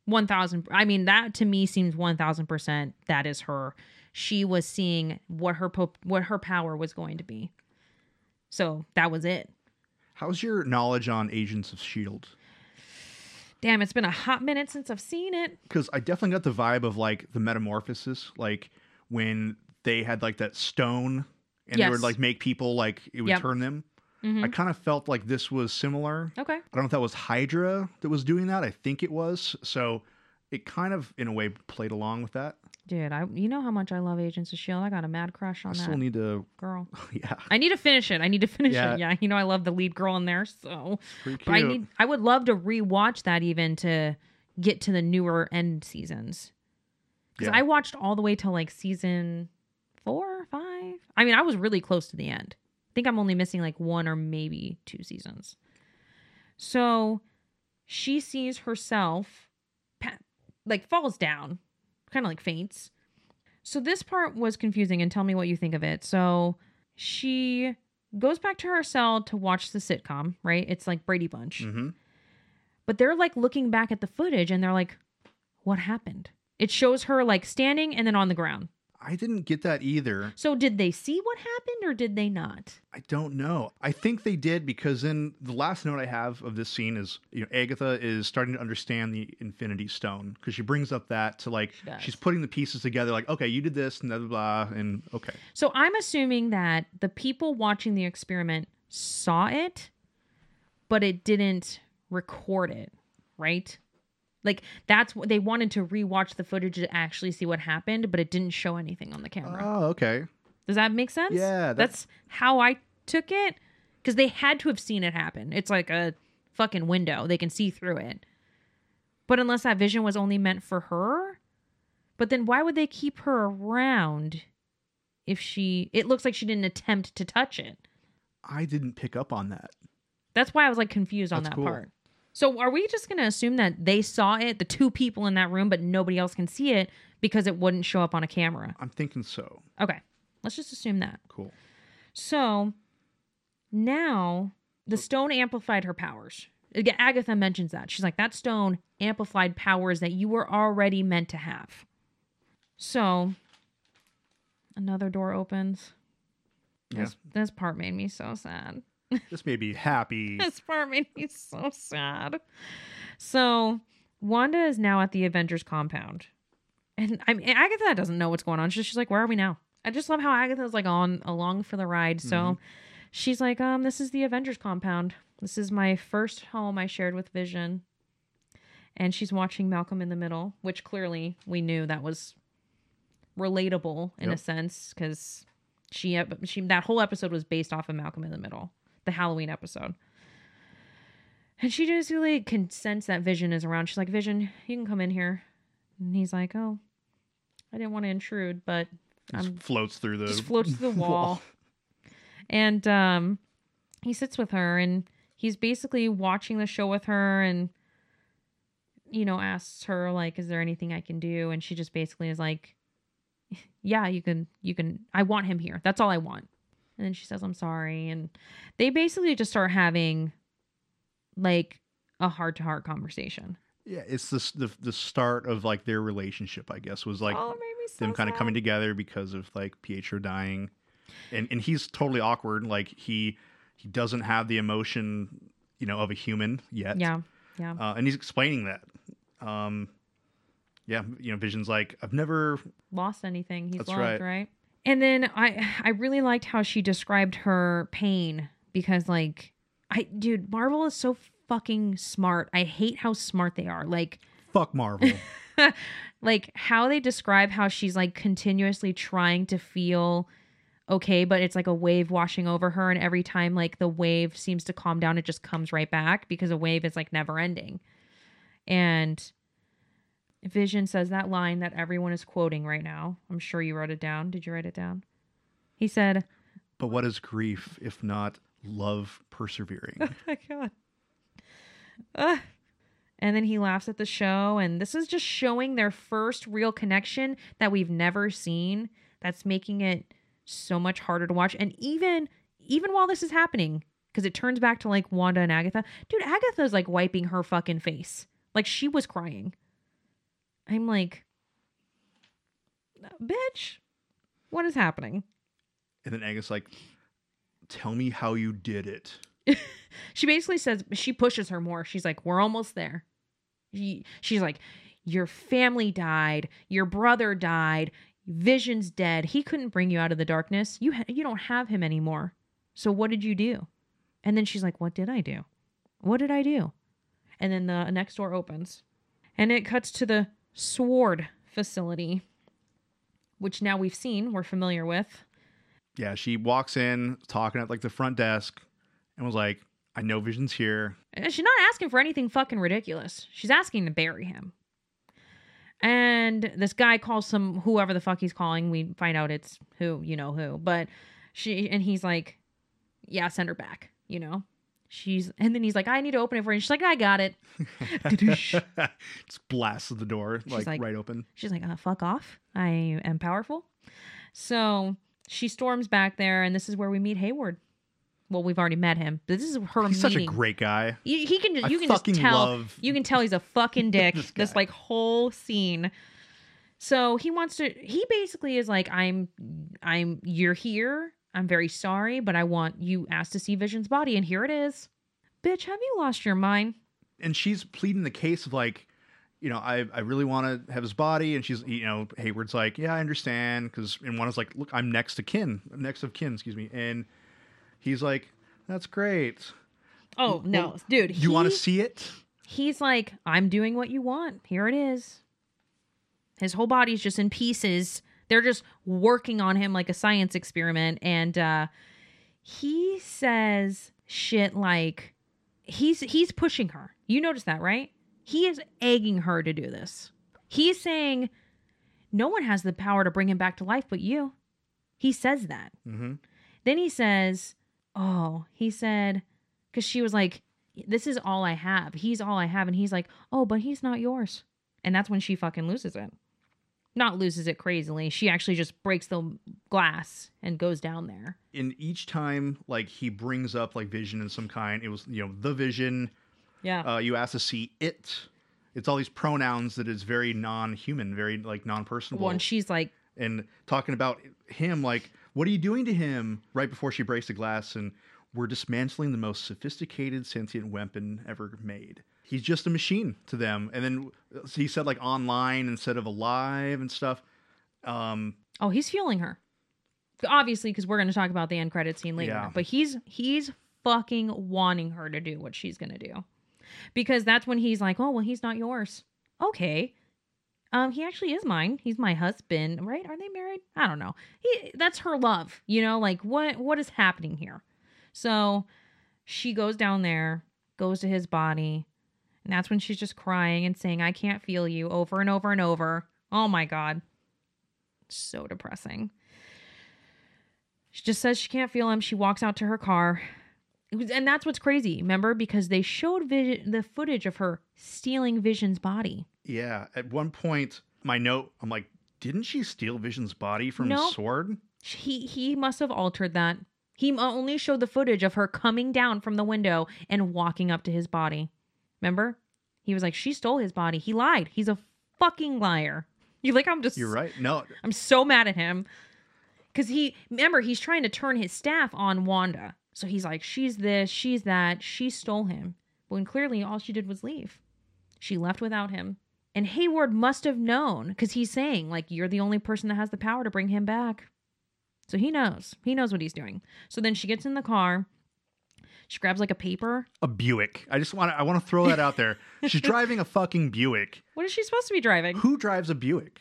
One thousand. I mean, that to me seems one thousand percent. That is her. She was seeing what her po- what her power was going to be. So that was it. How's your knowledge on Agents of Shield? Damn, it's been a hot minute since I've seen it. Because I definitely got the vibe of like the metamorphosis, like when they had like that stone and they would like make people like it would Yep. turn them. Mhm. I kind of felt like this was similar. Okay. I don't know if that was Hydra that was doing that. I think it was. So it kind of, in a way, played along with that. Dude, I you know how much I love Agents of Shield. I got a mad crush on I on still that need to, girl. yeah, I need to finish it. I need to finish Yeah. it. Yeah, you know I love the lead girl in there. So pretty But I need I would love to rewatch that even to get to the newer end seasons. Because Yeah. I watched all the way till like season four or five. I mean, I was really close to the end. I think I'm only missing like one or maybe two seasons. So she sees herself pa- like falls down, kind of like faints. So this part was confusing and tell me what you think of it. So she goes back to her cell to watch the sitcom, right? It's like Brady Bunch. hmm But they're like looking back at the footage and they're like, what happened? It shows her like standing and then on the ground. I didn't get that either. So did they see what happened or did they not? I don't know. I think they did because then the last note I have of this scene is you know Agatha is starting to understand the Infinity Stone because she brings up that to like She she's putting the pieces together like okay you did this and blah blah blah and okay So I'm assuming that the people watching the experiment saw it, but it didn't record it, right? Like that's what they wanted to rewatch the footage to actually see what happened, but it didn't show anything on the camera. oh okay Does that make sense? Yeah, that- that's how I took it because they had to have seen it happen. It's like a fucking window; they can see through it. But unless that vision was only meant for her, but then why would they keep her around if she? It looks like she didn't attempt to touch it. I didn't pick up on that. That's why I was like confused on That's that cool. part. So are we just going to assume that they saw it, the two people in that room, but nobody else can see it because it wouldn't show up on a camera? I'm thinking so. Okay, let's just assume that. Cool. So now the stone amplified her powers. Agatha mentions that. She's like, that stone amplified powers that you were already meant to have. So another door opens. Yeah. This, this part made me so sad. This made me happy. This part made me so sad. So Wanda is now at the Avengers compound. And I mean Agatha doesn't know what's going on. She's, she's like, Where are we now? I just love how Agatha's like on along for the ride. So Mhm. she's like, um, this is the Avengers compound. This is my first home I shared with Vision. And she's watching Malcolm in the Middle, which clearly we knew that was relatable in a sense because she, she that whole episode was based off of Malcolm in the Middle, the Halloween episode. And she just really can sense that Vision is around. She's like, Vision, you can come in here. And he's like, Oh, I didn't want to intrude, but Just I'm floats through the just floats to the wall. And um he sits with her and he's basically watching the show with her and you know asks her like is there anything I can do and she just basically is like yeah, you can you can I want him here. That's all I want. And then she says I'm sorry and they basically just start having like a heart to heart conversation. Yeah, it's this the the start of like their relationship. I guess was like oh, it made me so them kind of coming together because of like Pietro dying, and and he's totally awkward. Like he he doesn't have the emotion, you know, of a human yet. Yeah. Yeah. uh, and he's explaining that. Um, Yeah, you know, Vision's like, I've never. lost anything he's That's loved, right. right. And then I I really liked how she described her pain because like I dude, Marvel is so fucking smart. I hate how smart they are. Like Fuck Marvel. like how they describe how she's like continuously trying to feel okay, but it's like a wave washing over her and every time like the wave seems to calm down, it just comes right back because a wave is like never ending. And Vision says that line that everyone is quoting right now. I'm sure you wrote it down. Did you write it down? He said, but what is grief if not love persevering? Oh my god. Ugh. And then he laughs at the show, and this is just showing their first real connection that we've never seen. That's making it so much harder to watch. And even even while this is happening, because it turns back to like Wanda and Agatha, dude, Agatha's like wiping her fucking face, like she was crying. I'm like, bitch, what is happening? and then Agatha's like, tell me how you did it. she basically says she pushes her more. She's like, "We're almost there." She, she's like, "Your family died. Your brother died. Vision's dead. He couldn't bring you out of the darkness. You ha- you don't have him anymore. So what did you do?" And then she's like, "What did I do? What did I do?" And then the next door opens, and it cuts to the Sword facility, which now we've seen, we're familiar with. Yeah, she walks in talking at like the front desk and was like, I know Vision's here. And she's not asking for anything fucking ridiculous. She's asking to bury him. And this guy calls some whoever the fuck he's calling. We find out it's who, you know who. But she and he's like, Yeah, send her back, you know? She's and then he's like, I need to open it for you. She's like, I got it. Just blasts the door like, like- right open. She's like, uh, fuck off. I am powerful. So she storms back there, and this is where we meet Hayward. Well, we've already met him. But this is her He's such a great guy. You, he can just I you can just tell love you can tell he's a fucking dick. this this like whole scene. So he wants to. He basically is like, I'm, I'm. You're here. I'm very sorry, but I want you asked to see Vision's body, and here it is. Bitch, have you lost your mind? and she's pleading the case of like, you know, I I really want to have his body, and she's you know Hayward's like, yeah, I understand, because and one is like, look, I'm next to kin, I'm next of kin, excuse me, and he's like, that's great. Oh no, dude. You want to see it? He's like, I'm doing what you want. Here it is. His whole body's just in pieces. They're just working on him like a science experiment. And uh he says shit like he's he's pushing her. You notice that, right? He is egging her to do this. He's saying, No one has the power to bring him back to life but you. He says that. Mm-hmm. Then he says, Oh, he said, because she was like, This is all I have. He's all I have. And he's like, Oh, but he's not yours. And that's when she fucking loses it. Not loses it crazily. She actually just breaks the glass and goes down there. In each time, like he brings up like vision in some kind, it was you know the vision. Yeah. Uh, you ask to see it. It's all these pronouns that is very non-human, very like non-personable. well, and she's like, and talking about him like what are you doing to him right before she breaks the glass and we're dismantling the most sophisticated sentient weapon ever made he's just a machine to them and then he said like online instead of alive and stuff um Oh, he's fueling her. Obviously, because we're going to talk about the end credit scene later. Yeah. But he's he's fucking wanting her to do what she's going to do, because that's when he's like, "Oh, well, he's not yours." Okay, um, he actually is mine. He's my husband, right? Are they married? I don't know. He that's her love. You know, like what what is happening here? So she goes down there, goes to his body, and that's when she's just crying and saying, "I can't feel you," over and over and over. Oh my god so depressing. She just says she can't feel him. She walks out to her car. It was- And that's what's crazy, remember? Because they showed Vision, the footage of her stealing Vision's body. yeah at one point my note i'm like didn't she steal vision's body from No. sword He he must have altered that. He uh, only showed the footage of her coming down from the window and walking up to his body. Remember? He was like, she stole his body. He lied. He's a fucking liar. You're like I'm just you're right no I'm so mad at him because he remember he's trying to turn his staff on Wanda. So he's like, she's this, she's that, she stole him. When clearly all she did was leave. She left without him. And Hayward must have known because he's saying, like, you're the only person that has the power to bring him back. So he knows. He knows what he's doing. So then she gets in the car. She grabs like a paper. A Buick. I just want to I want to throw that out there. She's driving a fucking Buick. What is she supposed to be driving? Who drives a Buick?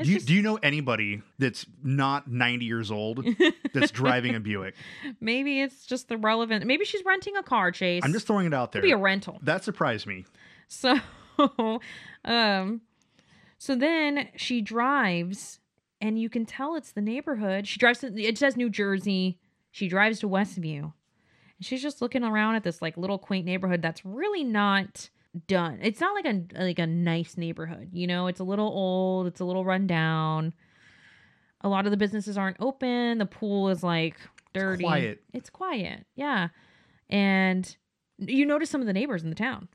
Do you, just- do you know anybody that's not 90 years old that's driving a Buick? maybe it's just the relevant. Maybe she's renting a car, Chase. I'm just throwing it out there. Could be a rental. That surprised me. So, um, so then she drives, and you can tell it's the neighborhood. She drives. To, it says New Jersey. She drives to Westview, and she's just looking around at this like little quaint neighborhood that's really not done. It's not like a like a nice neighborhood. You know, it's a little old. It's a little run down. A lot of the businesses aren't open. The pool is like dirty. quiet. It's quiet. Yeah, and you notice some of the neighbors in the town.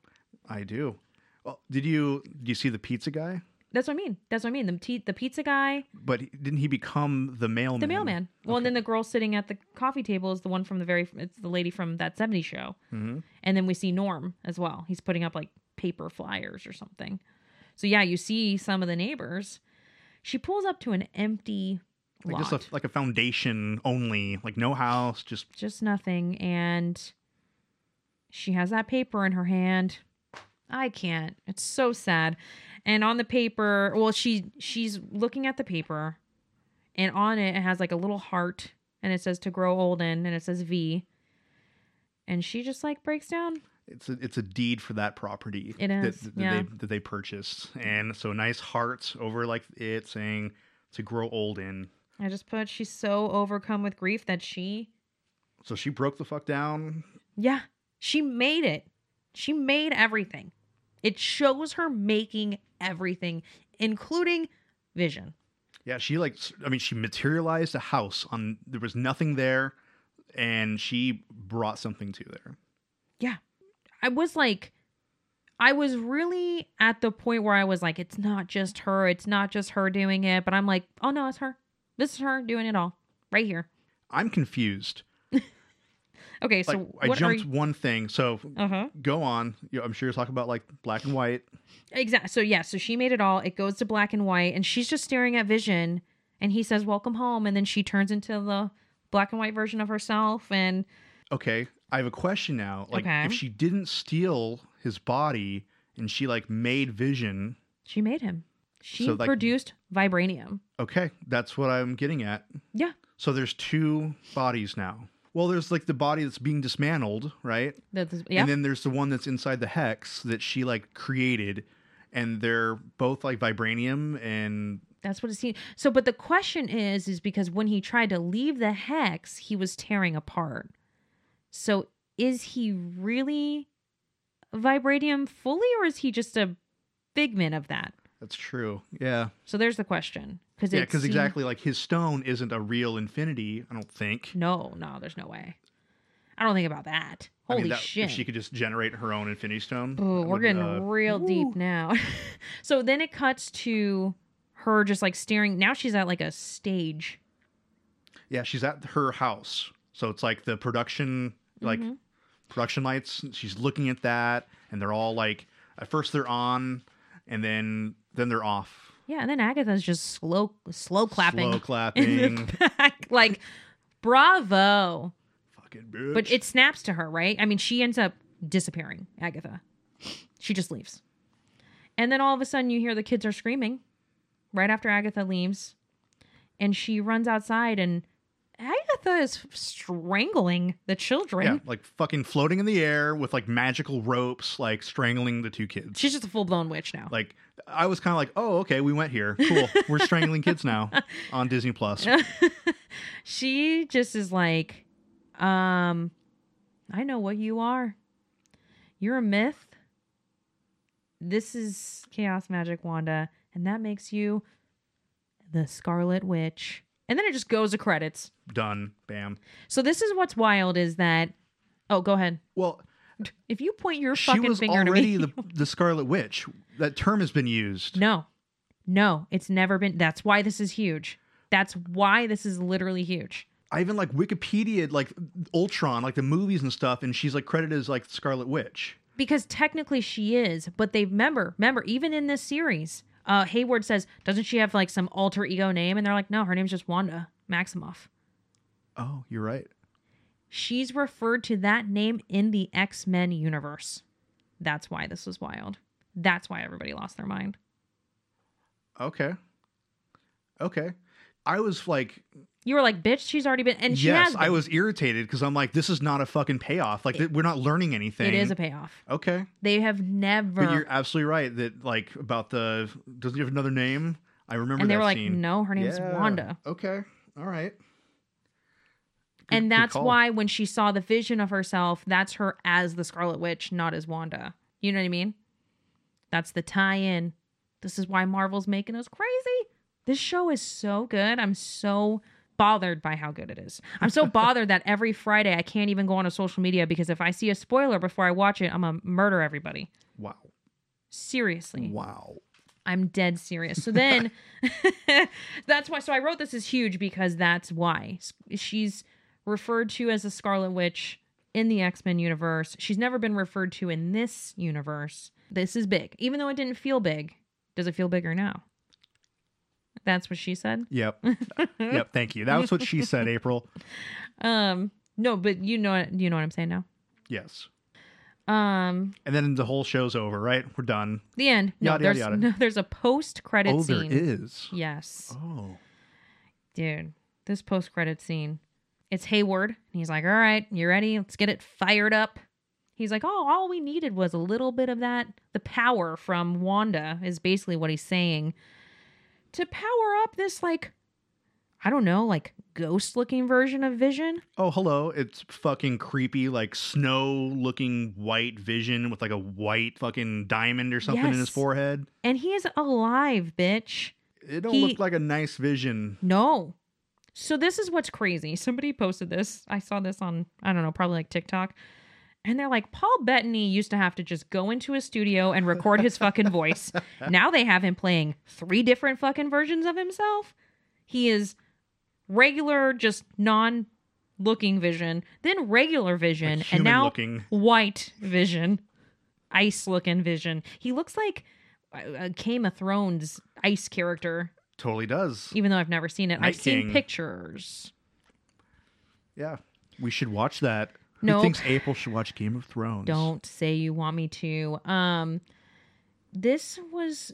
I do. Well, did you did you see the pizza guy? That's what I mean. That's what I mean. The the pizza guy, But he- didn't he become the mailman? the mailman. Well, and then the girl sitting at the coffee table is the one from the very. It's the lady from that '70s show. Mhm. And then we see Norm as well. He's putting up like paper flyers or something. So yeah, you see some of the neighbors. She pulls up to an empty Like lot, just a, like a foundation only, like no house, just just nothing, and she has that paper in her hand. I can't. It's so sad. And on the paper, well, she she's looking at the paper, and on it it has like a little heart, and it says to grow old in, and it says V. And she just like breaks down. it's a it's a deed for that property It that, is, that, yeah. they that they purchased, and so nice hearts over like it saying to grow old in. I just put she's so overcome with grief that she, So she broke the fuck down. yeah, she made it. She made everything. It shows her making everything, including Vision. Yeah, she like I mean she materialized a house on there was nothing there, and she brought something to there. Yeah. I was like, I was really at the point where I was like, it's not just her, it's not just her doing it, but I'm like, oh no, it's her. This is her doing it all right here. I'm confused. Okay, so Like I jumped you? one thing. So Uh huh. go on. I'm sure you're talking about like black and white. Exactly. So yeah, so she made it all. It goes to black and white, and she's just staring at Vision, and he says, "Welcome home," and then she turns into the black and white version of herself, and Okay, I have a question now. Like Okay. if she didn't steal his body and she like made Vision, she made him. She So, like- produced vibranium. okay, that's what I'm getting at. Yeah. So there's two bodies now. Well, there's like the body that's being dismantled, right? That's, yeah. And then there's the one that's inside the hex that she like created, and they're both like vibranium and That's what it seems. So, but the question is, is because when he tried to leave the hex, he was tearing apart. So, is he really vibranium fully, or is he just a figment of that? That's true. Yeah, So, there's the question. Because yeah, because exactly like his stone isn't a real infinity. I don't think. No, no, there's no way. I don't think about that. I Holy mean, that- shit. If she could just generate her own infinity stone. Oh, that we're would, getting uh, real deep now. so then it cuts to her just like staring. Now she's at like a stage. Yeah, she's at her house. So it's like the production like Mhm. production lights. She's looking at that and they're all like at first they're on and then then they're off. Yeah, and then Agatha's just slow, slow clapping Slow in clapping. the back. Like, bravo! Fucking bitch. But it snaps to her, right? I mean, she ends up disappearing. Agatha, she just leaves, and then all of a sudden you hear the kids are screaming, right after Agatha leaves, and she runs outside and. Agatha is strangling the children. yeah, like fucking floating in the air with like magical ropes, like strangling the two kids. She's just a full blown witch now. like I was kind of like, oh, okay, we went here. Cool. We're strangling kids now on Disney Plus. she just is like, um, I know what you are. You're a myth. This is Chaos Magic Wanda, and that makes you the Scarlet Witch. And then it just goes to credits. Done. Bam. So this is what's wild is that oh, go ahead. Well, If you point your she fucking was finger already to me. the the Scarlet Witch. That term has been used. no. No, it's never been that's why this is huge. That's why this is literally huge. I even like Wikipedia, like Ultron, like the movies and stuff, and she's like credited as like Scarlet Witch. because technically she is, but they remember, remember, even in this series, uh, Hayward says, doesn't she have like some alter ego name? And they're like, no, her name's just Wanda Maximoff. Oh, you're right. She's referred to that name in the X Men universe. That's why this was wild. That's why everybody lost their mind. Okay. Okay. I was like, You were like, bitch, she's already been, and she yes, has. I was irritated because I'm like, this is not a fucking payoff. Like, th- we're not learning anything. It is a payoff. okay. They have never. But you're absolutely right that like about the doesn't he have another name? I remember and they that were like, scene. no, her name's Yeah. Wanda. Okay. All right. Good- and that's why when she saw the vision of herself, that's her as the Scarlet Witch, not as Wanda. You know what I mean? That's the tie in. This is why Marvel's making us crazy. This show is so good. I'm so bothered by how good it is. I'm so bothered that every Friday I can't even go on a social media because if I see a spoiler before I watch it, I'm to murder everybody. Wow. Seriously. Wow. I'm dead serious. So then that's why so I wrote this is huge because that's why. She's referred to as a Scarlet Witch in the X-Men universe. She's never been referred to in this universe. This is big. Even though it didn't feel big. Does it feel bigger now? That's what she said. Yep. yep. Thank you. That was what she said, April. Um no, but you know you know what I'm saying now. Yes. Um And then the whole show's over, right? We're done. the end. No, Yada, yada, there's yada. no there's a post-credit oh, scene. is. Yes. Oh. dude this post-credit scene it's hayward and he's like all right you ready let's get it fired up he's like oh all we needed was a little bit of that the power from wanda is basically what he's saying to power up this like i don't know like ghost looking version of vision Oh, hello. It's fucking creepy, like snow looking white vision with like a white fucking diamond or something in his forehead. and he is alive bitch It don't He- look like a nice vision. No. So this is what's crazy. Somebody posted this. I saw this on I don't know, probably like TikTok. And they're like, Paul Bettany used to have to just go into a studio and record his fucking voice. Now they have him playing three different fucking versions of himself. He is regular, just non looking vision, then regular vision, Like and now human-looking. white vision, ice looking vision. He looks like a a Game of Thrones ice character Totally does. even though I've never seen it. Night I've seen pictures. Yeah. We should watch that. Nope. Who thinks April should watch Game of Thrones? Don't say you want me to. Um this was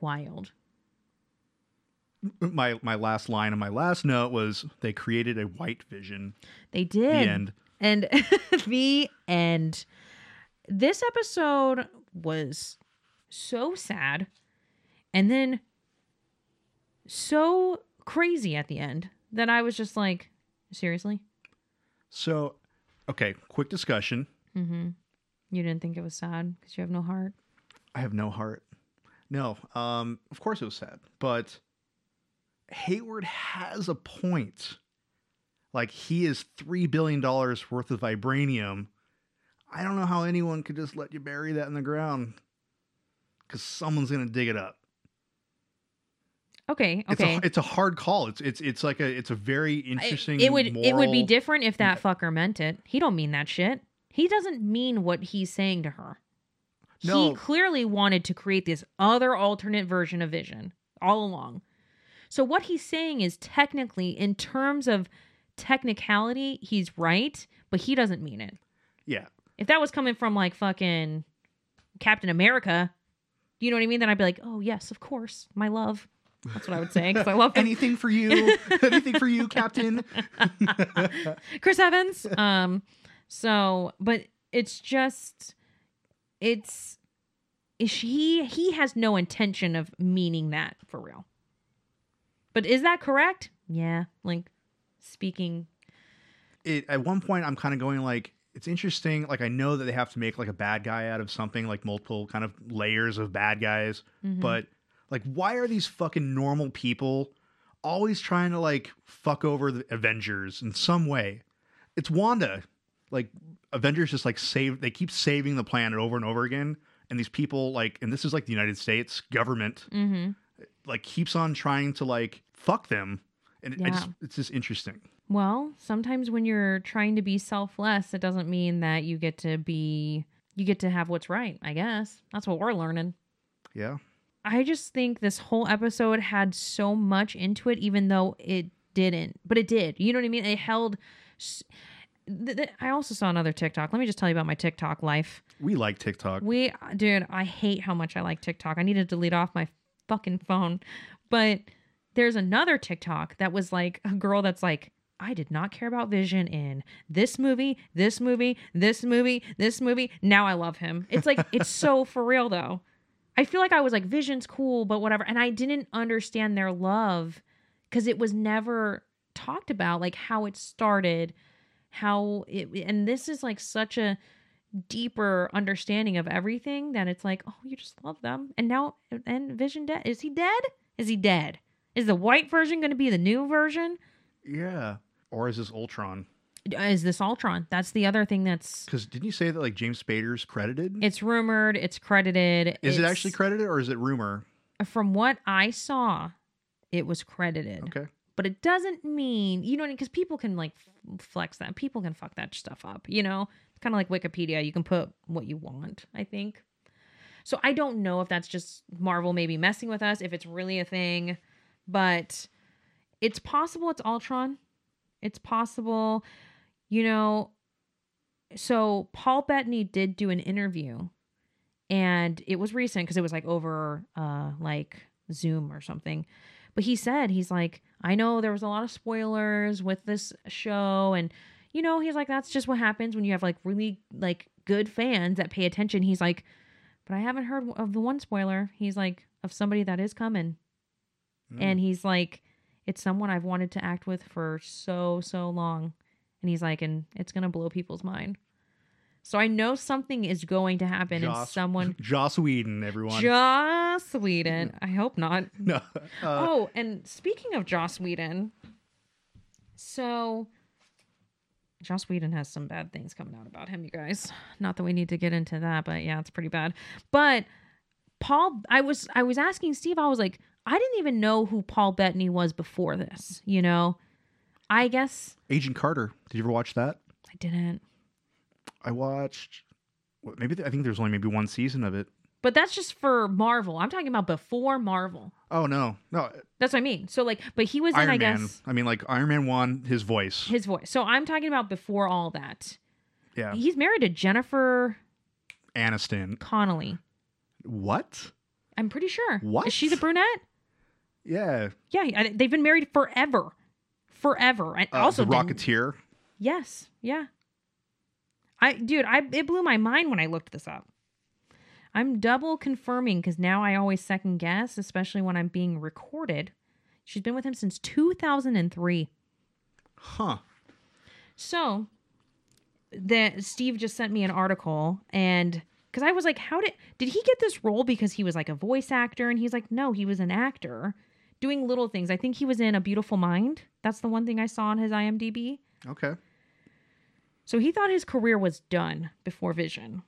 wild. My my last line and my last note was they created a white vision. They did. The end. And the end. This episode was so sad and then so crazy at the end that I was just like, seriously? So, okay, quick discussion. Mm-hmm. You didn't think it was sad because you have no heart? I have no heart. No, um, of course it was sad, but Hayward has a point. Like he is three billion dollars worth of vibranium. I don't know how anyone could just let you bury that in the ground, because someone's gonna dig it up. Okay, It's okay. a it's a hard call. It's it's it's like a it's a very I- interesting. It would it would be different if that fucker meant it. He don't mean that shit. He doesn't mean what he's saying to her. No. He clearly wanted to create this other alternate version of Vision all along. So what he's saying is technically in terms of technicality, he's right, but he doesn't mean it. Yeah, If that was coming from like fucking Captain America, you know what I mean? Then I'd be like, "Oh, yes, of course. My love." That's what I would say because I love anything for you, anything for you, Captain. Chris Evans. Um, so, but it's just, it's, is he he has no intention of meaning that for real. But is that correct? Yeah, like speaking. it at one point I'm kind of going like it's interesting like I know that they have to make like a bad guy out of something like multiple kind of layers of bad guys Mhm. but like why are these fucking normal people always trying to like fuck over the Avengers in some way it's Wanda like Avengers just like save they keep saving the planet over and over again and these people like and this is like the United States government Mm-hmm. like keeps on trying to like fuck them and it, I just, it's just interesting Well, sometimes when you're trying to be selfless, it doesn't mean that you get to be you get to have what's right, I guess. That's what we're learning. Yeah. I just think this whole episode had so much into it, even though it didn't. But it did. You know what I mean? It held. s- th- th- I also saw another TikTok. Let me just tell you about my TikTok life. We like TikTok. We, dude, I hate how much I like TikTok. I need to delete off my fucking phone. But there's another TikTok that was like a girl that's like, I did not care about Vision in this movie, this movie, this movie, this movie. Now I love him. It's like, it's so for real though. I feel like I was like, Vision's cool, but whatever. And I didn't understand their love because it was never talked about, like how it started, how it, and this is like such a deeper understanding of everything that it's like, oh, you just love them. And now, and Vision dead. Is he dead? Is he dead? Is the white version going to be the new version? yeah. Or is this Ultron? Is this Ultron? That's the other thing that's. Because didn't you say that like James Spader's credited? It's rumored. It's credited. is it it's- actually credited or is it rumor? From what I saw, it was credited. Okay. But it doesn't mean you know because people can like f- flex that. People can fuck that stuff up. You know, it's kind of like Wikipedia. You can put what you want. I think. So I don't know if that's just Marvel maybe messing with us, if it's really a thing, but it's possible it's Ultron. It's possible, you know. So Paul Bettany did do an interview, and it was recent because it was like over, uh, like Zoom or something. But he said he's like, I know there was a lot of spoilers with this show, and you know, he's like, that's just what happens when you have like really like good fans that pay attention. He's like, but I haven't heard of the one spoiler. He's like, of somebody that is coming. Mm. And he's like, it's someone I've wanted to act with for so, so long. And he's like, and it's to blow people's mind. So I know something is going to happen and someone. Joss Whedon, everyone. Joss Whedon. I hope not. no. Uh, oh, and speaking of Joss Whedon, so Joss Whedon has some bad things coming out about him, you guys. Not that we need to get into that, but yeah, it's pretty bad. But Paul, I was I was asking Steve, I was like, I didn't even know who Paul Bettany was before this. You know, I guess Agent Carter. Did you ever watch that? I didn't. I watched. what, Maybe I think there's only maybe one season of it. But that's just for Marvel. I'm talking about before Marvel. Oh no, no. Uh, that's what I mean. So like, but he was in, Iron I Man. guess, I mean, like Iron Man one, his voice. his voice. So I'm talking about before all that. yeah. He's married to Jennifer Aniston. Connolly. What? I'm pretty sure. What? Is she the brunette? Yeah. Yeah, I- they've been married forever. Forever. And Uh, also the Rocketeer. Yes. Yeah. I dude, I it blew my mind when I looked this up. I'm double confirming cuz now I always second guess, especially when I'm being recorded. She's been with him since 2003. Huh. So, the Steve just sent me an article and cuz I was like, how did did he get this role because he was like a voice actor and he's like, no, he was an actor doing little things. I think he was in A Beautiful Mind. That's the one thing I saw on his IMDb. Okay. So he thought his career was done before Vision.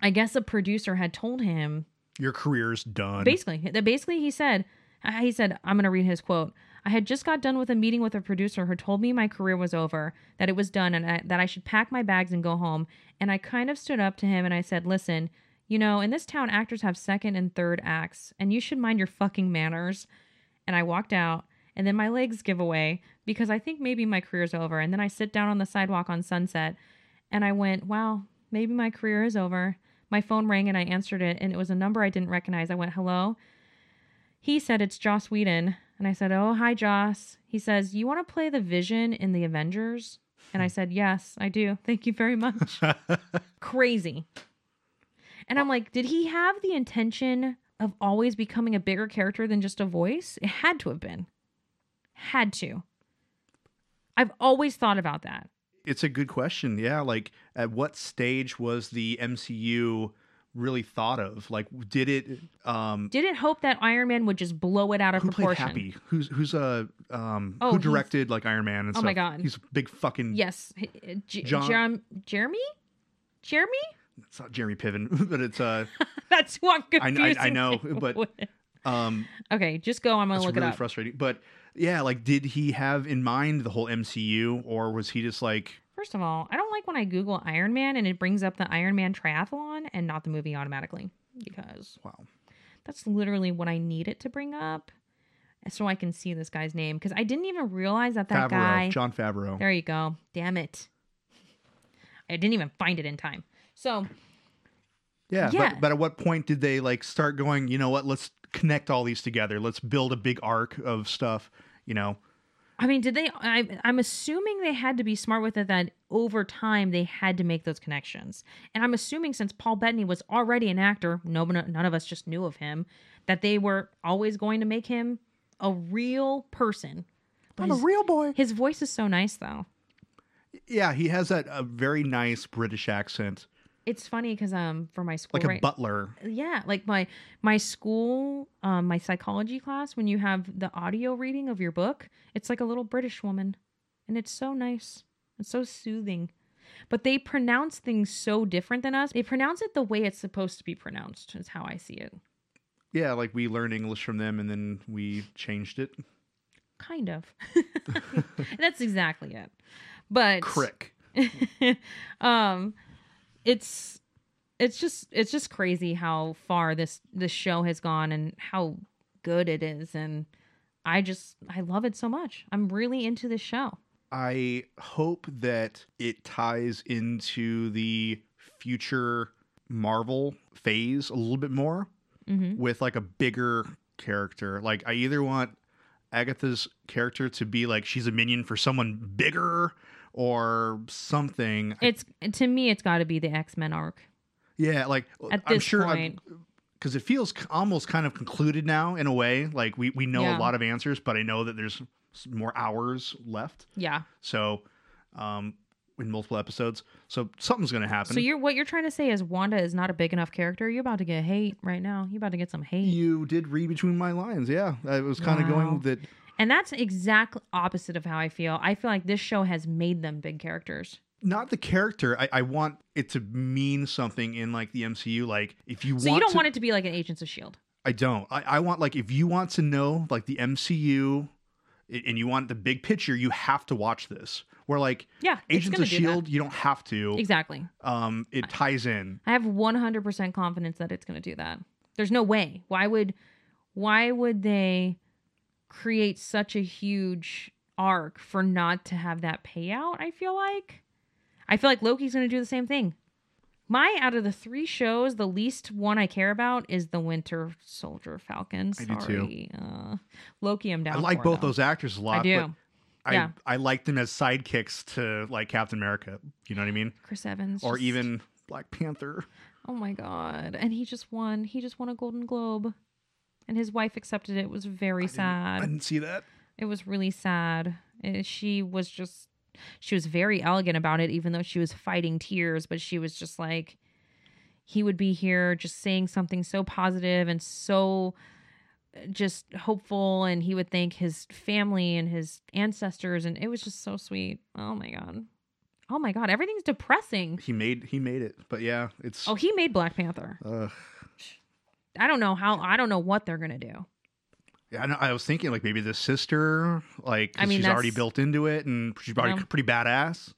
I guess a producer had told him Your career's done. basically that basically he said he said I'm going to read his quote. I had just got done with a meeting with a producer who told me my career was over, that it was done and I, that I should pack my bags and go home. And I kind of stood up to him and I said, "Listen, you know, in this town actors have second and third acts, and you should mind your fucking manners." And I walked out, and then my legs give away because I think maybe my career's over. And then I sit down on the sidewalk on Sunset and I went, "Wow, maybe my career is over." My phone rang and I answered it, and it was a number I didn't recognize. I went, "Hello." He said it's Joss Whedon, and I said, "Oh, hi, Joss." He says, "You want to play the Vision in the Avengers?" And I said, "Yes, I do. Thank you very much." Crazy. And I'm like, did he have the intention of always becoming a bigger character than just a voice? It had to have been. Had to. I've always thought about that. it's a good question. Yeah. Like, at what stage was the MCU really thought of? Like, did it? Um, did it hope that Iron Man would just blow it out of who played proportion. Happy? Who's who's uh um Oh, who directed like Iron Man and Oh stuff? my God. he's a big fucking. Yes. J- John- Jerem- Jeremy? Jeremy? It's not Jeremy Piven, but it's uh That's who I'm I- I-. I know, but- um okay, just go. I'm gonna look really it up. frustrating. But yeah, like, did he have in mind the whole MCU, or was he just like, First of all, I don't like when I Google Iron Man and it brings up the Iron Man triathlon. and not the movie automatically because Wow. that's literally what I needed to bring up so I can see this guy's name because I didn't even realize that that Favreau, guy. Jon Favreau. There you go. Damn it. I didn't even find it in time. So, Yeah, Yeah. But, but at what point did they like start going, you know what, let's connect all these together. Let's build a big arc of stuff, you know. I mean, did they? I, I'm assuming they had to be smart with it that over time they had to make those connections. And I'm assuming since Paul Bettany was already an actor, no, none of us just knew of him, that they were always going to make him a real person. But I'm a his, real boy. his voice is so nice, though. Yeah, he has that a very nice British accent, It's funny because um for my school like a right butler. yeah like my my school um my psychology class when you have the audio reading of your book it's like a little british woman and it's so nice it's so soothing but they pronounce things so different than us they pronounce it the way it's supposed to be pronounced is how i see it Yeah, like we learned English from them and then we changed it. kind of that's exactly it but Crick. um it's it's just it's just crazy how far this this show has gone and how good it is and i just i love it so much i'm really into this show I hope that it ties into the future Marvel phase a little bit more mm-hmm. with like a bigger character. Like I either want Agatha's character to be like she's a minion for someone bigger or something. it's to me it's got to be the x-men arc yeah, like at I'm sure point because it feels almost kind of concluded now in a way. Like we we know Yeah. a lot of answers, but I know that there's more hours left. yeah So, um, in multiple episodes, so something's gonna happen. so you're what you're trying to say is wanda is not a big enough character you're about to get hate right now you're about to get some hate You did read between my lines. Yeah, I was kind of Wow. going that. And that's exact opposite of how i feel i feel like this show has made them big characters Not the character. I, I want it to mean something in like the MCU. Like if you so want, you don't to, want it to be like an agents of shield I don't. I, I want like if you want to know like the MCU, and you want the big picture, you have to watch this. Where like yeah Agents of do that. Shield, you don't have to. exactly Um, it ties in. I have 100% confidence that it's going to do that. There's no way. Why would why would they create such a huge arc for not to have that payout? I feel like I feel like Loki's going to do the same thing. My out of the 3 shows, the least one I care about is the Winter Soldier Falcon. I do too. Uh, Loki I'm down I like for, both though. those actors a lot. I do. But I Yeah. I like them as sidekicks to like Captain America. You know what I mean? Chris Evans Or just- even Black Panther. Oh my god. And he just won. He just won a Golden Globe. And his wife accepted it. It was very I didn't- sad. I didn't see that. It was really sad. Uh, She was just she was very elegant about it even though she was fighting tears, but she was just like he would be here just saying something so positive and so uh, just hopeful and he would thank his family and his ancestors and it was just so sweet. Oh my god. Oh my god, everything's depressing. He made he made it. But yeah, it's Oh, he made Black Panther. Ugh. I don't know how I don't know what they're to do. Yeah, I, know, I was thinking like maybe the sister, like I mean, she's already built into it and she's already pretty badass. I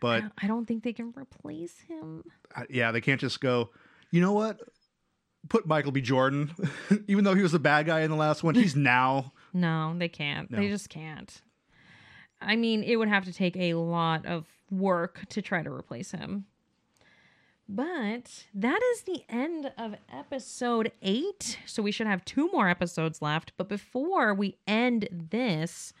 But don't, I don't think they can replace him. uh, yeah, they can't just go. You know what? Put Michael B. Jordan, even though he was the bad guy in the last one. He's now. No, they can't. They just can't. I mean, it would have to take a lot of work to try to replace him. But that is the end of episode eight. So we should have two more episodes left. But before we end this,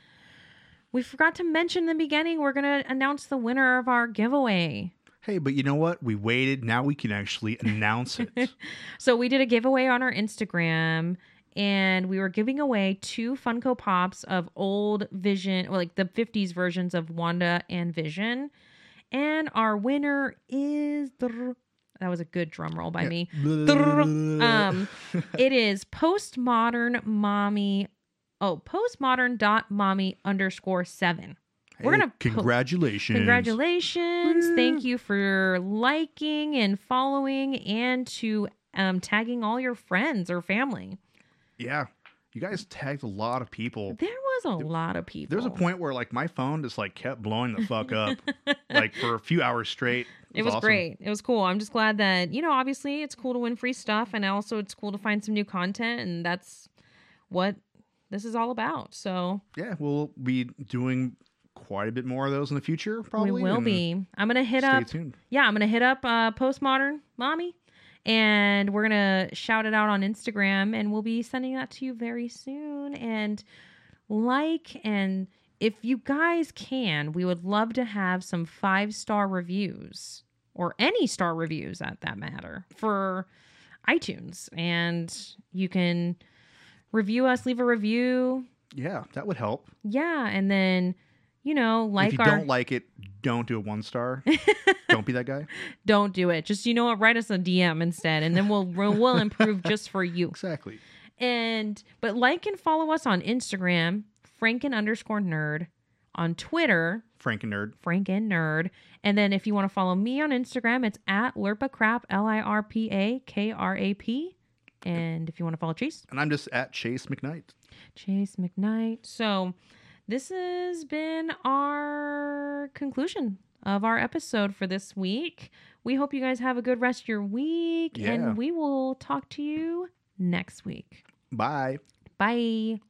we forgot to mention in the beginning we're going to announce the winner of our giveaway. Hey, but you know what? We waited. Now we can actually announce it. So we did a giveaway on our Instagram and we were giving away two Funko Pops of old Vision, or like the 50s versions of Wanda and Vision. And our winner is that was a good drum roll by me. Um it is postmodern mommy oh postmodern dot mommy underscore seven. we're gonna po- congratulations. Congratulations. Thank you for liking and following and to um, tagging all your friends or family. Yeah, you guys tagged a lot of people. There was a lot of people. There was a point where like my phone just like kept blowing the fuck up, like for a few hours straight. It was awesome. great. It was cool. I'm just glad that, you know, obviously it's cool to win free stuff and also it's cool to find some new content and that's what this is all about. So Yeah, we'll be doing quite a bit more of those in the future. Probably we will be. I'm gonna hit Stay up tuned. yeah, I'm gonna hit up uh postmodern mommy and we're gonna shout it out on Instagram and we'll be sending that to you very soon. And like and if you guys can, we would love to have some five star reviews or any star reviews at that matter for iTunes. And you can review us, leave a review. Yeah, that would help. Yeah. And then, you know, like if you our don't like it, don't do a one star. don't be that guy. don't do it. Just you know what, write us a DM instead, and then we'll we'll, improve just for you. Exactly. And but like and follow us on Instagram, Franken underscore nerd, on Twitter, Frank and Nerd. Franken nerd, and then if you want to follow me on Instagram, it's at Lirpa Krap L I R P A K R A P. And if you want to follow Chase, And I'm just at Chase McKnight. Chase McKnight. So this has been our conclusion of our episode for this week. We hope you guys have a good rest of your week, Yeah. and we will talk to you next week. Bye. Bye.